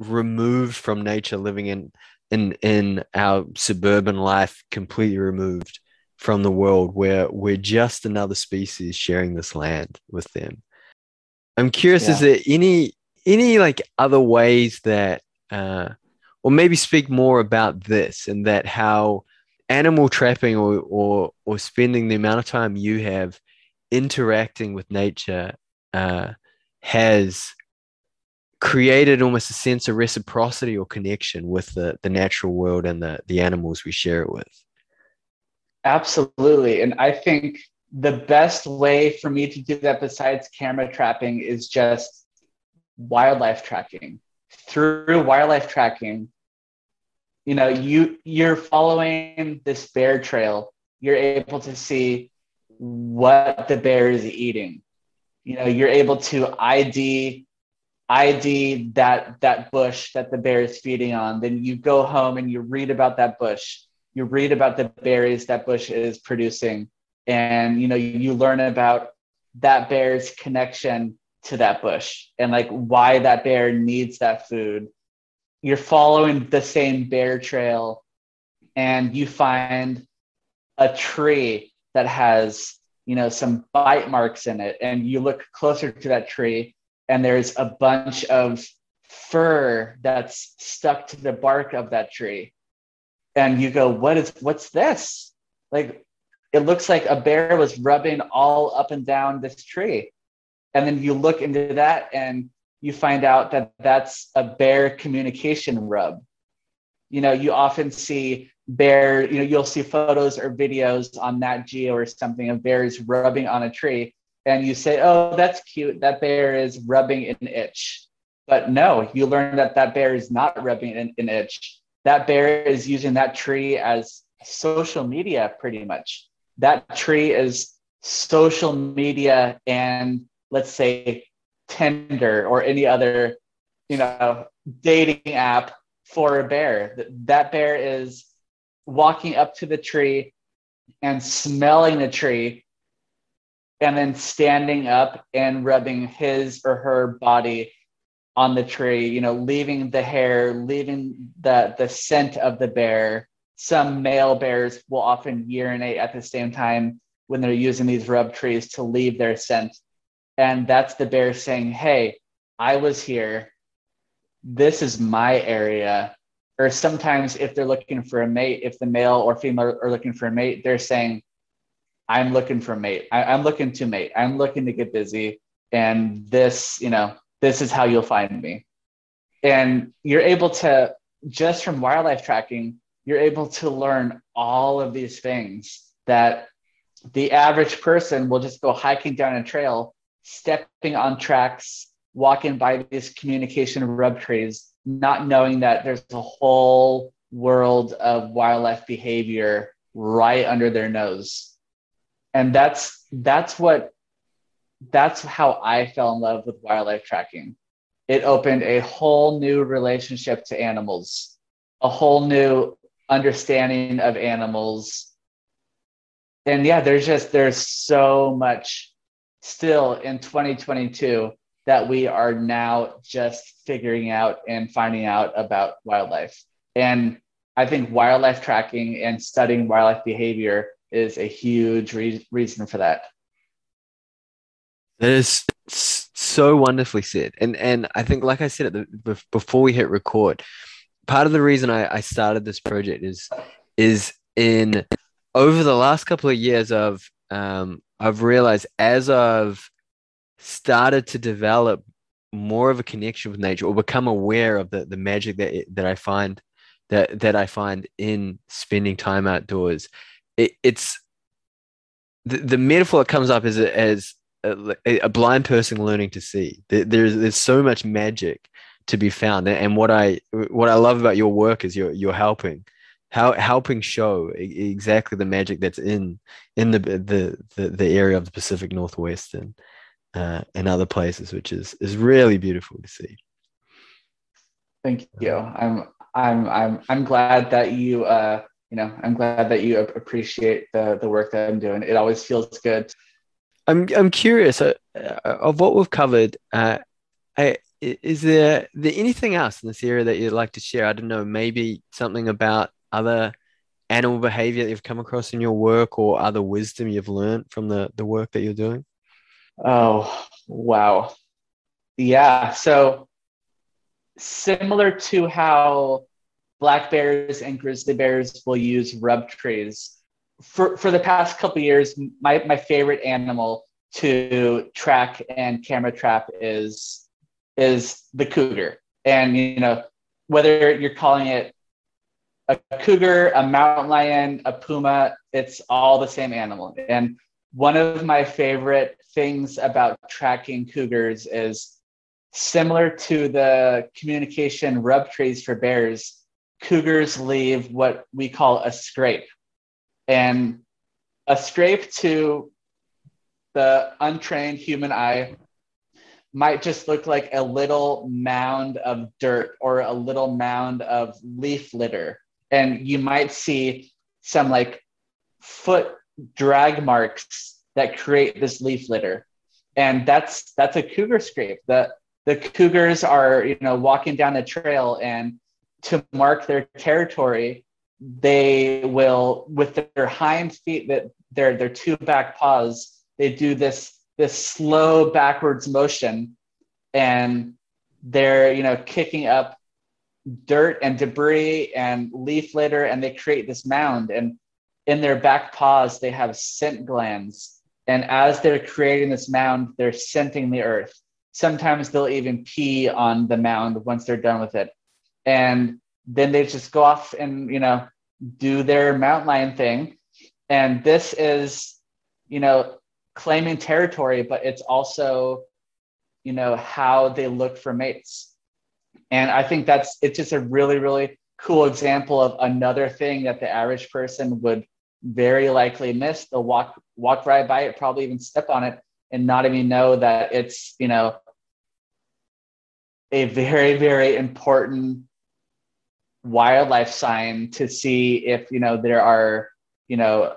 removed from nature, living in in in our suburban life completely removed from the world where we're just another species sharing this land with them i'm curious yeah. is there any any like other ways that uh or maybe speak more about this and that how animal trapping or, or or spending the amount of time you have interacting with nature uh, has created almost a sense of reciprocity or connection with the, the natural world and the, the animals we share it with. Absolutely. And I think the best way for me to do that besides camera trapping is just wildlife tracking. Through wildlife tracking, you know, you you're following this bear trail. You're able to see what the bear is eating. You know, you're able to ID ID that that bush that the bear is feeding on. Then you go home and you read about that bush. You read about the berries that bush is producing, and you know you learn about that bear's connection to that bush and like why that bear needs that food. You're following the same bear trail, and you find a tree that has you know some bite marks in it, and you look closer to that tree and there's a bunch of fur that's stuck to the bark of that tree. And you go what is what's this? Like it looks like a bear was rubbing all up and down this tree and then you look into that and you find out that that's a bear communication rub you know you often see bear you know you'll see photos or videos on Nat Geo or something of bears rubbing on a tree and you say, oh, that's cute. That bear is rubbing an itch. But no, you learn that that bear is not rubbing an, an itch. That bear is using that tree as social media, pretty much. That tree is social media and let's say Tinder or any other, you know, dating app for a bear. That bear is walking up to the tree and smelling the tree and then standing up and rubbing his or her body on the tree, you know, leaving the hair, leaving the the scent of the bear. Some male bears will often urinate at the same time when they're using these rub trees to leave their scent. And that's the bear saying, Hey, I was here. This is my area. Or sometimes if they're looking for a mate, if the male or female are looking for a mate, they're saying, I'm looking for a mate. I, I'm looking to mate. I'm looking to get busy. And this, you know, this is how you'll find me. And you're able to, just from wildlife tracking, you're able to learn all of these things that the average person will just go hiking down a trail, stepping on tracks, walking by these communication rub trees, not knowing that there's a whole world of wildlife behavior right under their nose and that's that's what that's how I fell in love with wildlife tracking. It opened a whole new relationship to animals, a whole new understanding of animals. And yeah, there's just there's so much still in 2022 that we are now just figuring out and finding out about wildlife. And I think wildlife tracking and studying wildlife behavior is a huge re- reason for that. That is so wonderfully said, and and I think, like I said at the before we hit record, part of the reason I, I started this project is is in over the last couple of years of um, I've realized as I've started to develop more of a connection with nature or become aware of the, the magic that that I find that that I find in spending time outdoors it, it's the, the metaphor that comes up is as a, a, blind person learning to see. There's there's so much magic to be found, and what I what I love about your work is you're you're helping, how helping show exactly the magic that's in in the the the, the area of the Pacific Northwest and uh, and other places, which is is really beautiful to see. Thank you. I'm I'm I'm I'm glad that you uh, you know, I'm glad that you appreciate the the work that I'm doing. It always feels good. I'm I'm curious uh, uh of what we've covered. Uh, I, is there, there anything else in this area that you'd like to share? I don't know, maybe something about other animal behavior that you've come across in your work or other wisdom you've learned from the, the work that you're doing? Oh, wow. Yeah. So, similar to how black bears and grizzly bears will use rub trees. For, for the past couple years, my, my favorite animal to track and camera trap is is the cougar. And you know, whether you're calling it a cougar, a mountain lion, a puma, it's all the same animal. And one of my favorite things about tracking cougars is similar to the communication rub trees for bears, cougars leave what we call a scrape. And a scrape to the untrained human eye might just look like a little mound of dirt or a little mound of leaf litter. And you might see some like foot drag marks that create this leaf litter. And that's that's a cougar scrape. The the cougars are, you know, walking down the trail and to mark their territory, they will with their hind feet that their their two back paws, they do this this slow backwards motion and they're you know kicking up dirt and debris and leaf litter and they create this mound. And in their back paws they have scent glands. And as they're creating this mound they're scenting the earth. Sometimes they'll even pee on the mound once they're done with it. And then they just go off and you know do their mountain lion thing. And this is you know claiming territory, but it's also, you know, how they look for mates. And I think that's it's just a really, really cool example of another thing that the average person would very likely miss. They'll walk walk right by it, probably even step on it, and not even know that it's, you know, a very, very important wildlife sign to see if you know there are you know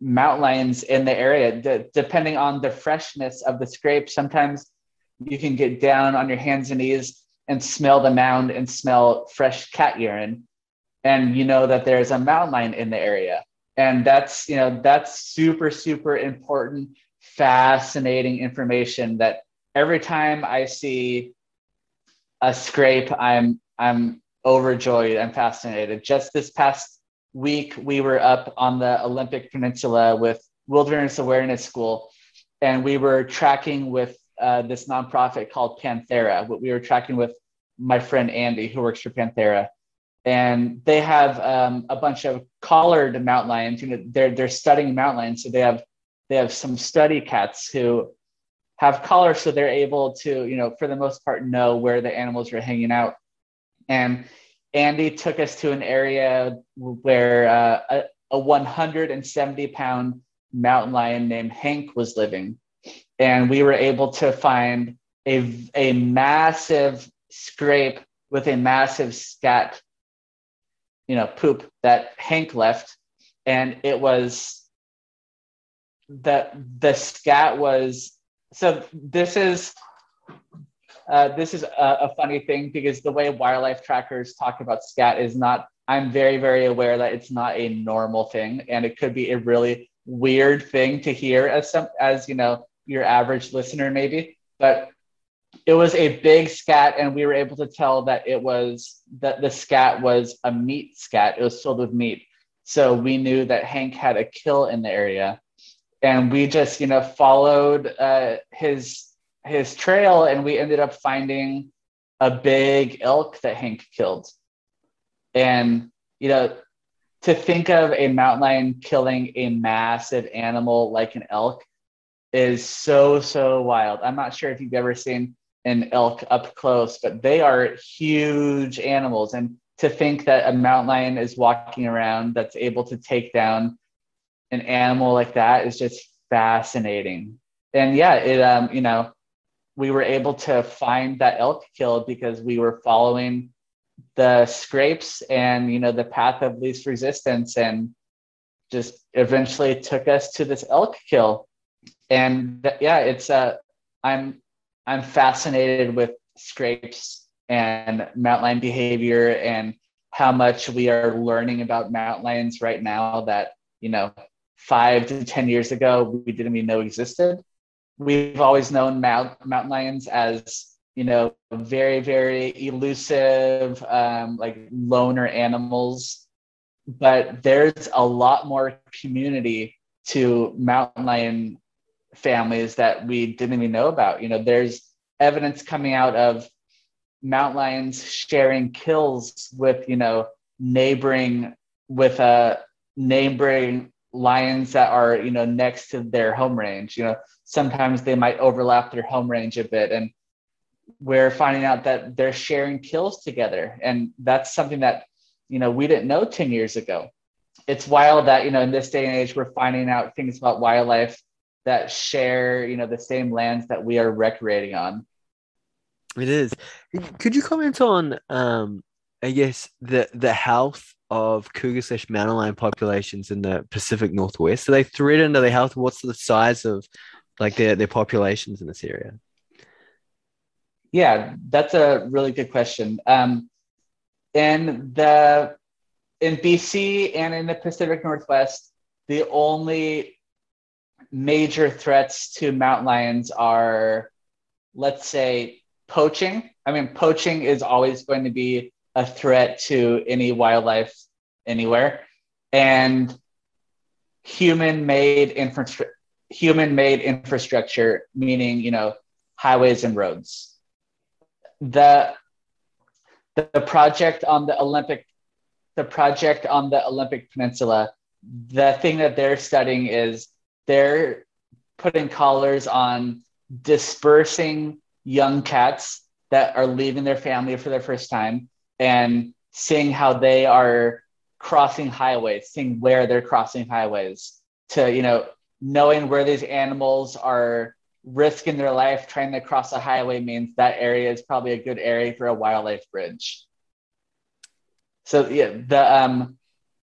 mountain lions in the area. D- depending on the freshness of the scrape, sometimes you can get down on your hands and knees and smell the mound and smell fresh cat urine, and you know that there's a mountain lion in the area. And that's you know that's super super important, fascinating information that every time I see a scrape, I'm I'm overjoyed. I'm fascinated. Just this past week, we were up on the Olympic Peninsula with Wilderness Awareness School, and we were tracking with uh, this nonprofit called Panthera. What We were tracking with my friend Andy, who works for Panthera, and they have um, a bunch of collared mountain lions. You know, they're they're studying mountain lions, so they have they have some study cats who have collars, so they're able to, you know, for the most part, know where the animals are hanging out. And Andy took us to an area where uh, a, a 170 pound mountain lion named Hank was living. And we were able to find a, a massive scrape with a massive scat, you know, poop that Hank left. And it was that the scat was so this is uh, this is a, a, funny thing because the way wildlife trackers talk about scat is not, I'm very, very aware that it's not a normal thing. And it could be a really weird thing to hear as some, as, you know, your average listener maybe, but it was a big scat and we were able to tell that it was that the scat was a meat scat. It was filled with meat. So we knew that Hank had a kill in the area and we just, you know, followed uh, his his trail and we ended up finding a big elk that Hank killed. And, you know, to think of a mountain lion killing a massive animal like an elk is so, so wild. I'm not sure if you've ever seen an elk up close, but they are huge animals. And to think that a mountain lion is walking around that's able to take down an animal like that is just fascinating. And yeah, it um, you know, we were able to find that elk kill because we were following the scrapes and you know the path of least resistance and just eventually took us to this elk kill and yeah it's uh i'm i'm fascinated with scrapes and mountain lion behavior and how much we are learning about mountain lions right now that you know five to ten years ago we didn't even know existed we've always known mount, mountain lions as you know, very, very elusive, um, like loner animals. But there's a lot more community to mountain lion families that we didn't even know about. You know, there's evidence coming out of mountain lions sharing kills with, you know, neighboring with a uh, neighboring lions that are, you know, next to their home range. You know, sometimes they might overlap their home range a bit. And we're finding out that they're sharing kills together. And that's something that, you know, we didn't know 10 years ago. It's wild that, you know, in this day and age, we're finding out things about wildlife that share, you know, the same lands that we are recreating on. It is. Could you comment on, um, I guess, the the health of cougar slash mountain lion populations in the Pacific Northwest? Are they threatened? Are they health What's the size of like their their populations in this area? Yeah, that's a really good question. Um, in the in BC and in the Pacific Northwest, the only major threats to mountain lions are, let's say, poaching. I mean, poaching is always going to be a threat to any wildlife anywhere, and human-made infrastructure. Human-made infrastructure, meaning you know highways and roads the the project on the Olympic the project on the Olympic Peninsula, the thing that they're studying is they're putting collars on dispersing young cats that are leaving their family for their first time and seeing how they are crossing highways, seeing where they're crossing highways to, you know, knowing where these animals are risking their life trying to cross a highway means that area is probably a good area for a wildlife bridge. So yeah, the um,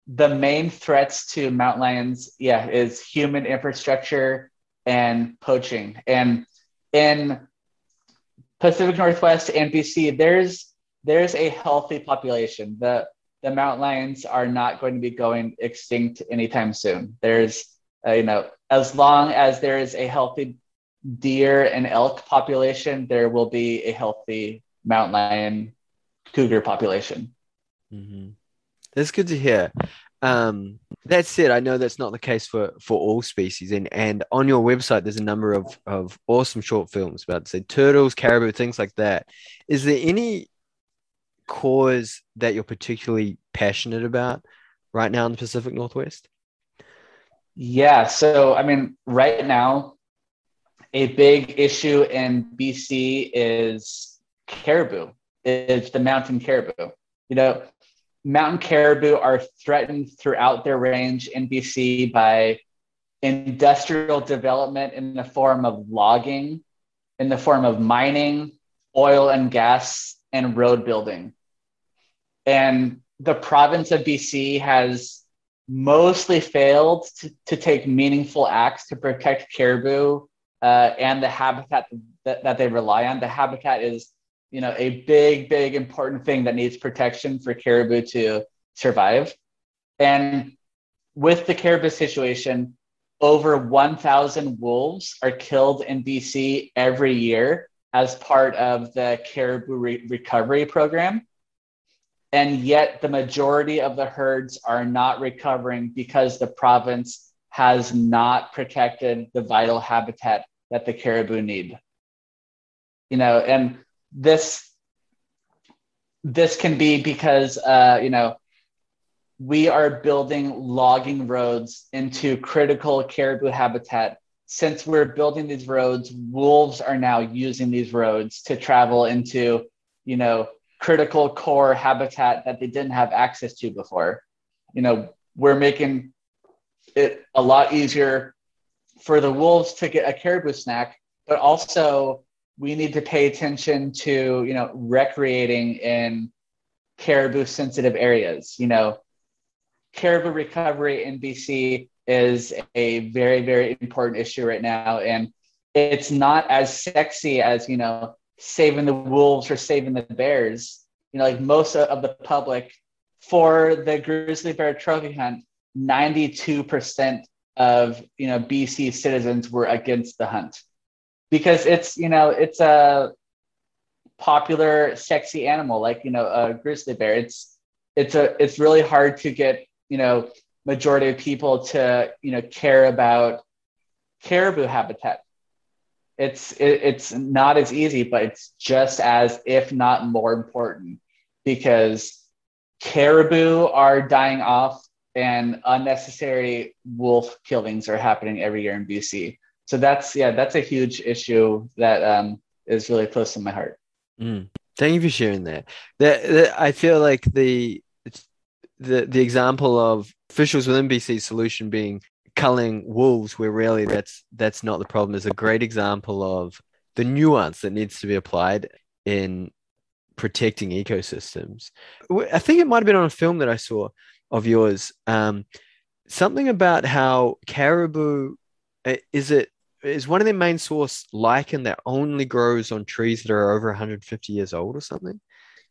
the main threats to mountain lions, yeah, is human infrastructure and poaching. And in Pacific Northwest and BC, there's there's a healthy population. The the mountain lions are not going to be going extinct anytime soon. There's uh, you know as long as there is a healthy deer and elk population, there will be a healthy mountain lion cougar population. Mm-hmm. That's good to hear. Um, that said, I know that's not the case for for all species, and and on your website there's a number of of awesome short films about say turtles, caribou, things like that. Is there any cause that you're particularly passionate about right now in the Pacific Northwest? Yeah, so I mean, right now a big issue in BC is caribou. It's the mountain caribou. You know, mountain caribou are threatened throughout their range in BC by industrial development in the form of logging, in the form of mining, oil and gas, and road building. And the province of BC has mostly failed to, to take meaningful acts to protect caribou uh, and the habitat that, that they rely on. The habitat is, you know, a big, big important thing that needs protection for caribou to survive. And with the caribou situation, over 1,000 wolves are killed in BC every year as part of the caribou re- recovery program. And yet, the majority of the herds are not recovering because the province has not protected the vital habitat that the caribou need. You know, and this this can be because uh, you know we are building logging roads into critical caribou habitat. Since we're building these roads, wolves are now using these roads to travel into, you know, critical core habitat that they didn't have access to before. You know, we're making it a lot easier for the wolves to get a caribou snack, but also we need to pay attention to you know recreating in caribou sensitive areas. You know, caribou recovery in BC is a very very important issue right now, and it's not as sexy as you know saving the wolves or saving the bears. You know, like most of the public for the grizzly bear trophy hunt, 92% of you know BC citizens were against the hunt because it's you know it's a popular sexy animal like you know a grizzly bear. It's it's a it's really hard to get you know majority of people to you know care about caribou habitat. It's it, it's not as easy but it's just as if not more important because caribou are dying off and unnecessary wolf killings are happening every year in bc so that's yeah that's a huge issue that um, is really close to my heart Mm. Thank you for sharing that. That, that I feel like the the the example of officials within BC solution being culling wolves, where really that's that's not the problem, is a great example of the nuance that needs to be applied in protecting ecosystems. I think it might have been on a film that I saw of yours. Um, something about how caribou eh, is it is one of their main source lichen that only grows on trees that are over 150 years old or something?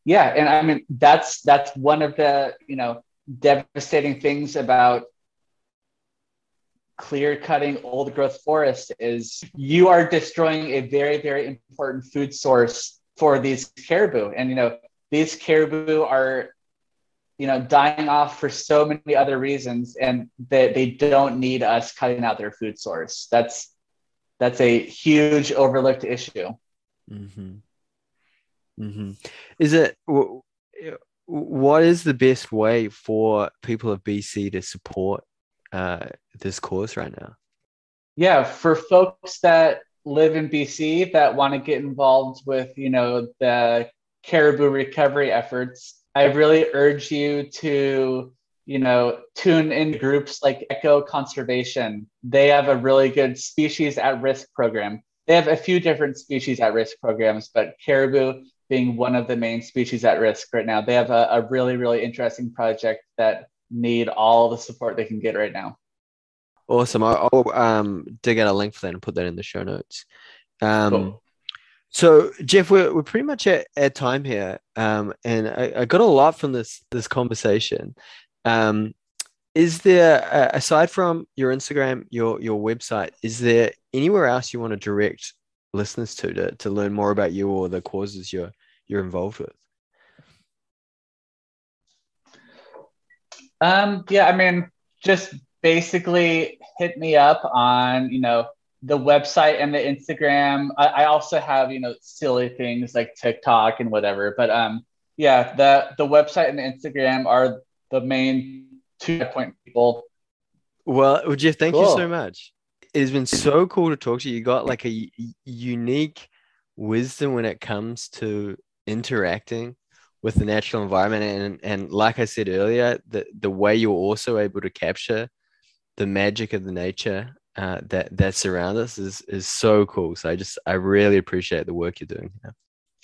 Yeah, and I mean that's that's one of the you know devastating things about clear cutting old growth forest is you are destroying a very very important food source for these caribou and you know these caribou are you know dying off for so many other reasons and they, they don't need us cutting out their food source that's that's a huge overlooked issue. Mm-hmm. Mm-hmm. Is it what is the best way for people of BC to support uh, this cause right now? Yeah, for folks that live in BC that want to get involved with you know the caribou recovery efforts, I really urge you to you know, tune in groups like Echo Conservation. They have a really good species at risk program. They have a few different species at risk programs, but caribou being one of the main species at risk right now. They have a, a really, really interesting project that need all the support they can get right now. Awesome. I'll, I'll um, dig out a link for that and put that in the show notes. Um, cool. So, Jeff, we're, we're pretty much at, at time here, um, and I, I, got a lot from this this conversation. Um, is there uh, aside from your Instagram, your your website, is there anywhere else you want to direct listeners to to, to learn more about you or the causes you're you're involved with? Um, yeah, I mean, just basically hit me up on you know the website and the Instagram. I, I also have you know silly things like TikTok and whatever, but um, yeah, the the website and the Instagram are the main two point people. Well, Jeff, thank cool. you so much. It has been so cool to talk to you. You got like a unique wisdom when it comes to interacting with the natural environment, and and like I said earlier, the the way you're also able to capture the magic of the nature uh, that that surrounds us is is so cool. So I just I really appreciate the work you're doing. Yeah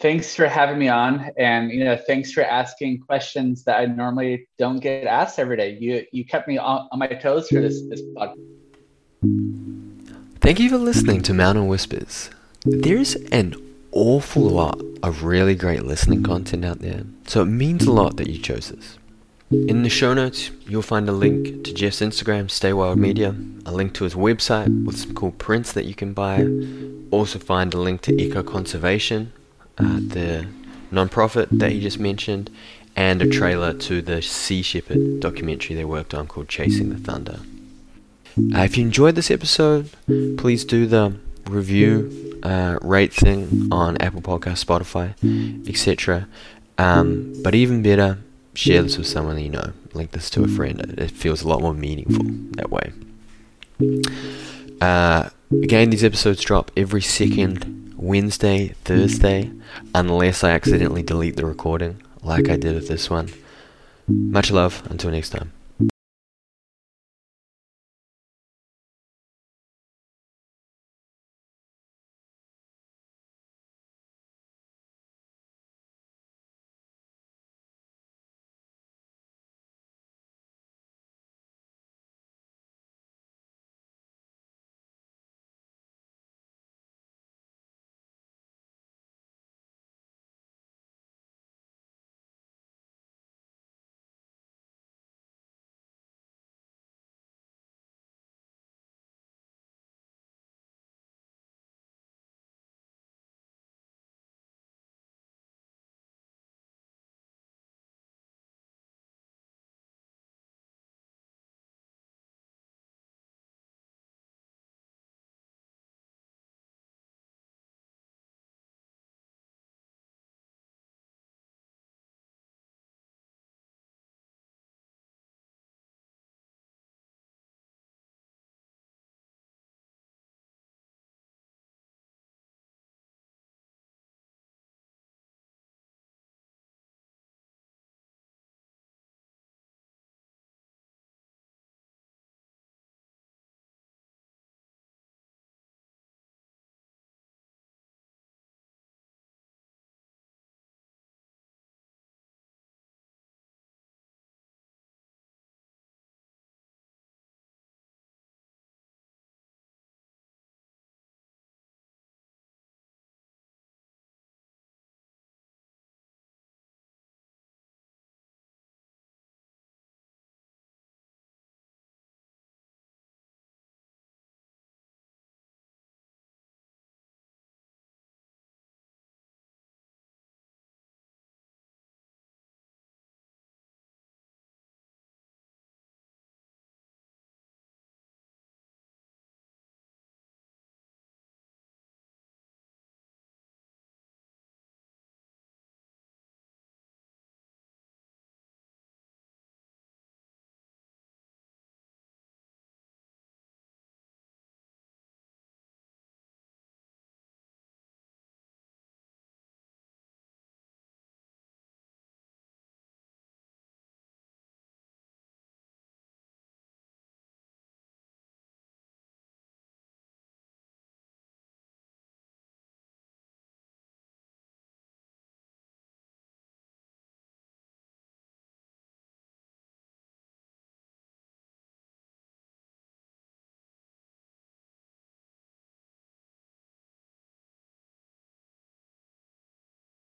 thanks for having me on. And you know thanks for asking questions that i normally don't get asked every day. You you kept me on, on my toes for this this podcast thank you for listening to mountain whispers. There's an awful lot of really great listening content out there so it means a lot that you chose this. In the show notes, you'll find a link to Jeff's Instagram, Stay Wild Media, a link to his website with some cool prints that you can buy. Also, find a link to Eco Conservation, uh, the non-profit that he just mentioned, and a trailer to the Sea Shepherd documentary they worked on called Chasing the Thunder. Uh, if you enjoyed this episode, please do the review, uh, rate thing on Apple Podcast, Spotify, etc. Um, but even better, share this with someone you know. Link this to a friend. It feels a lot more meaningful that way. Uh, again, these episodes drop every second Wednesday, Thursday, unless I accidentally delete the recording, like I did with this one. Much love, until next time.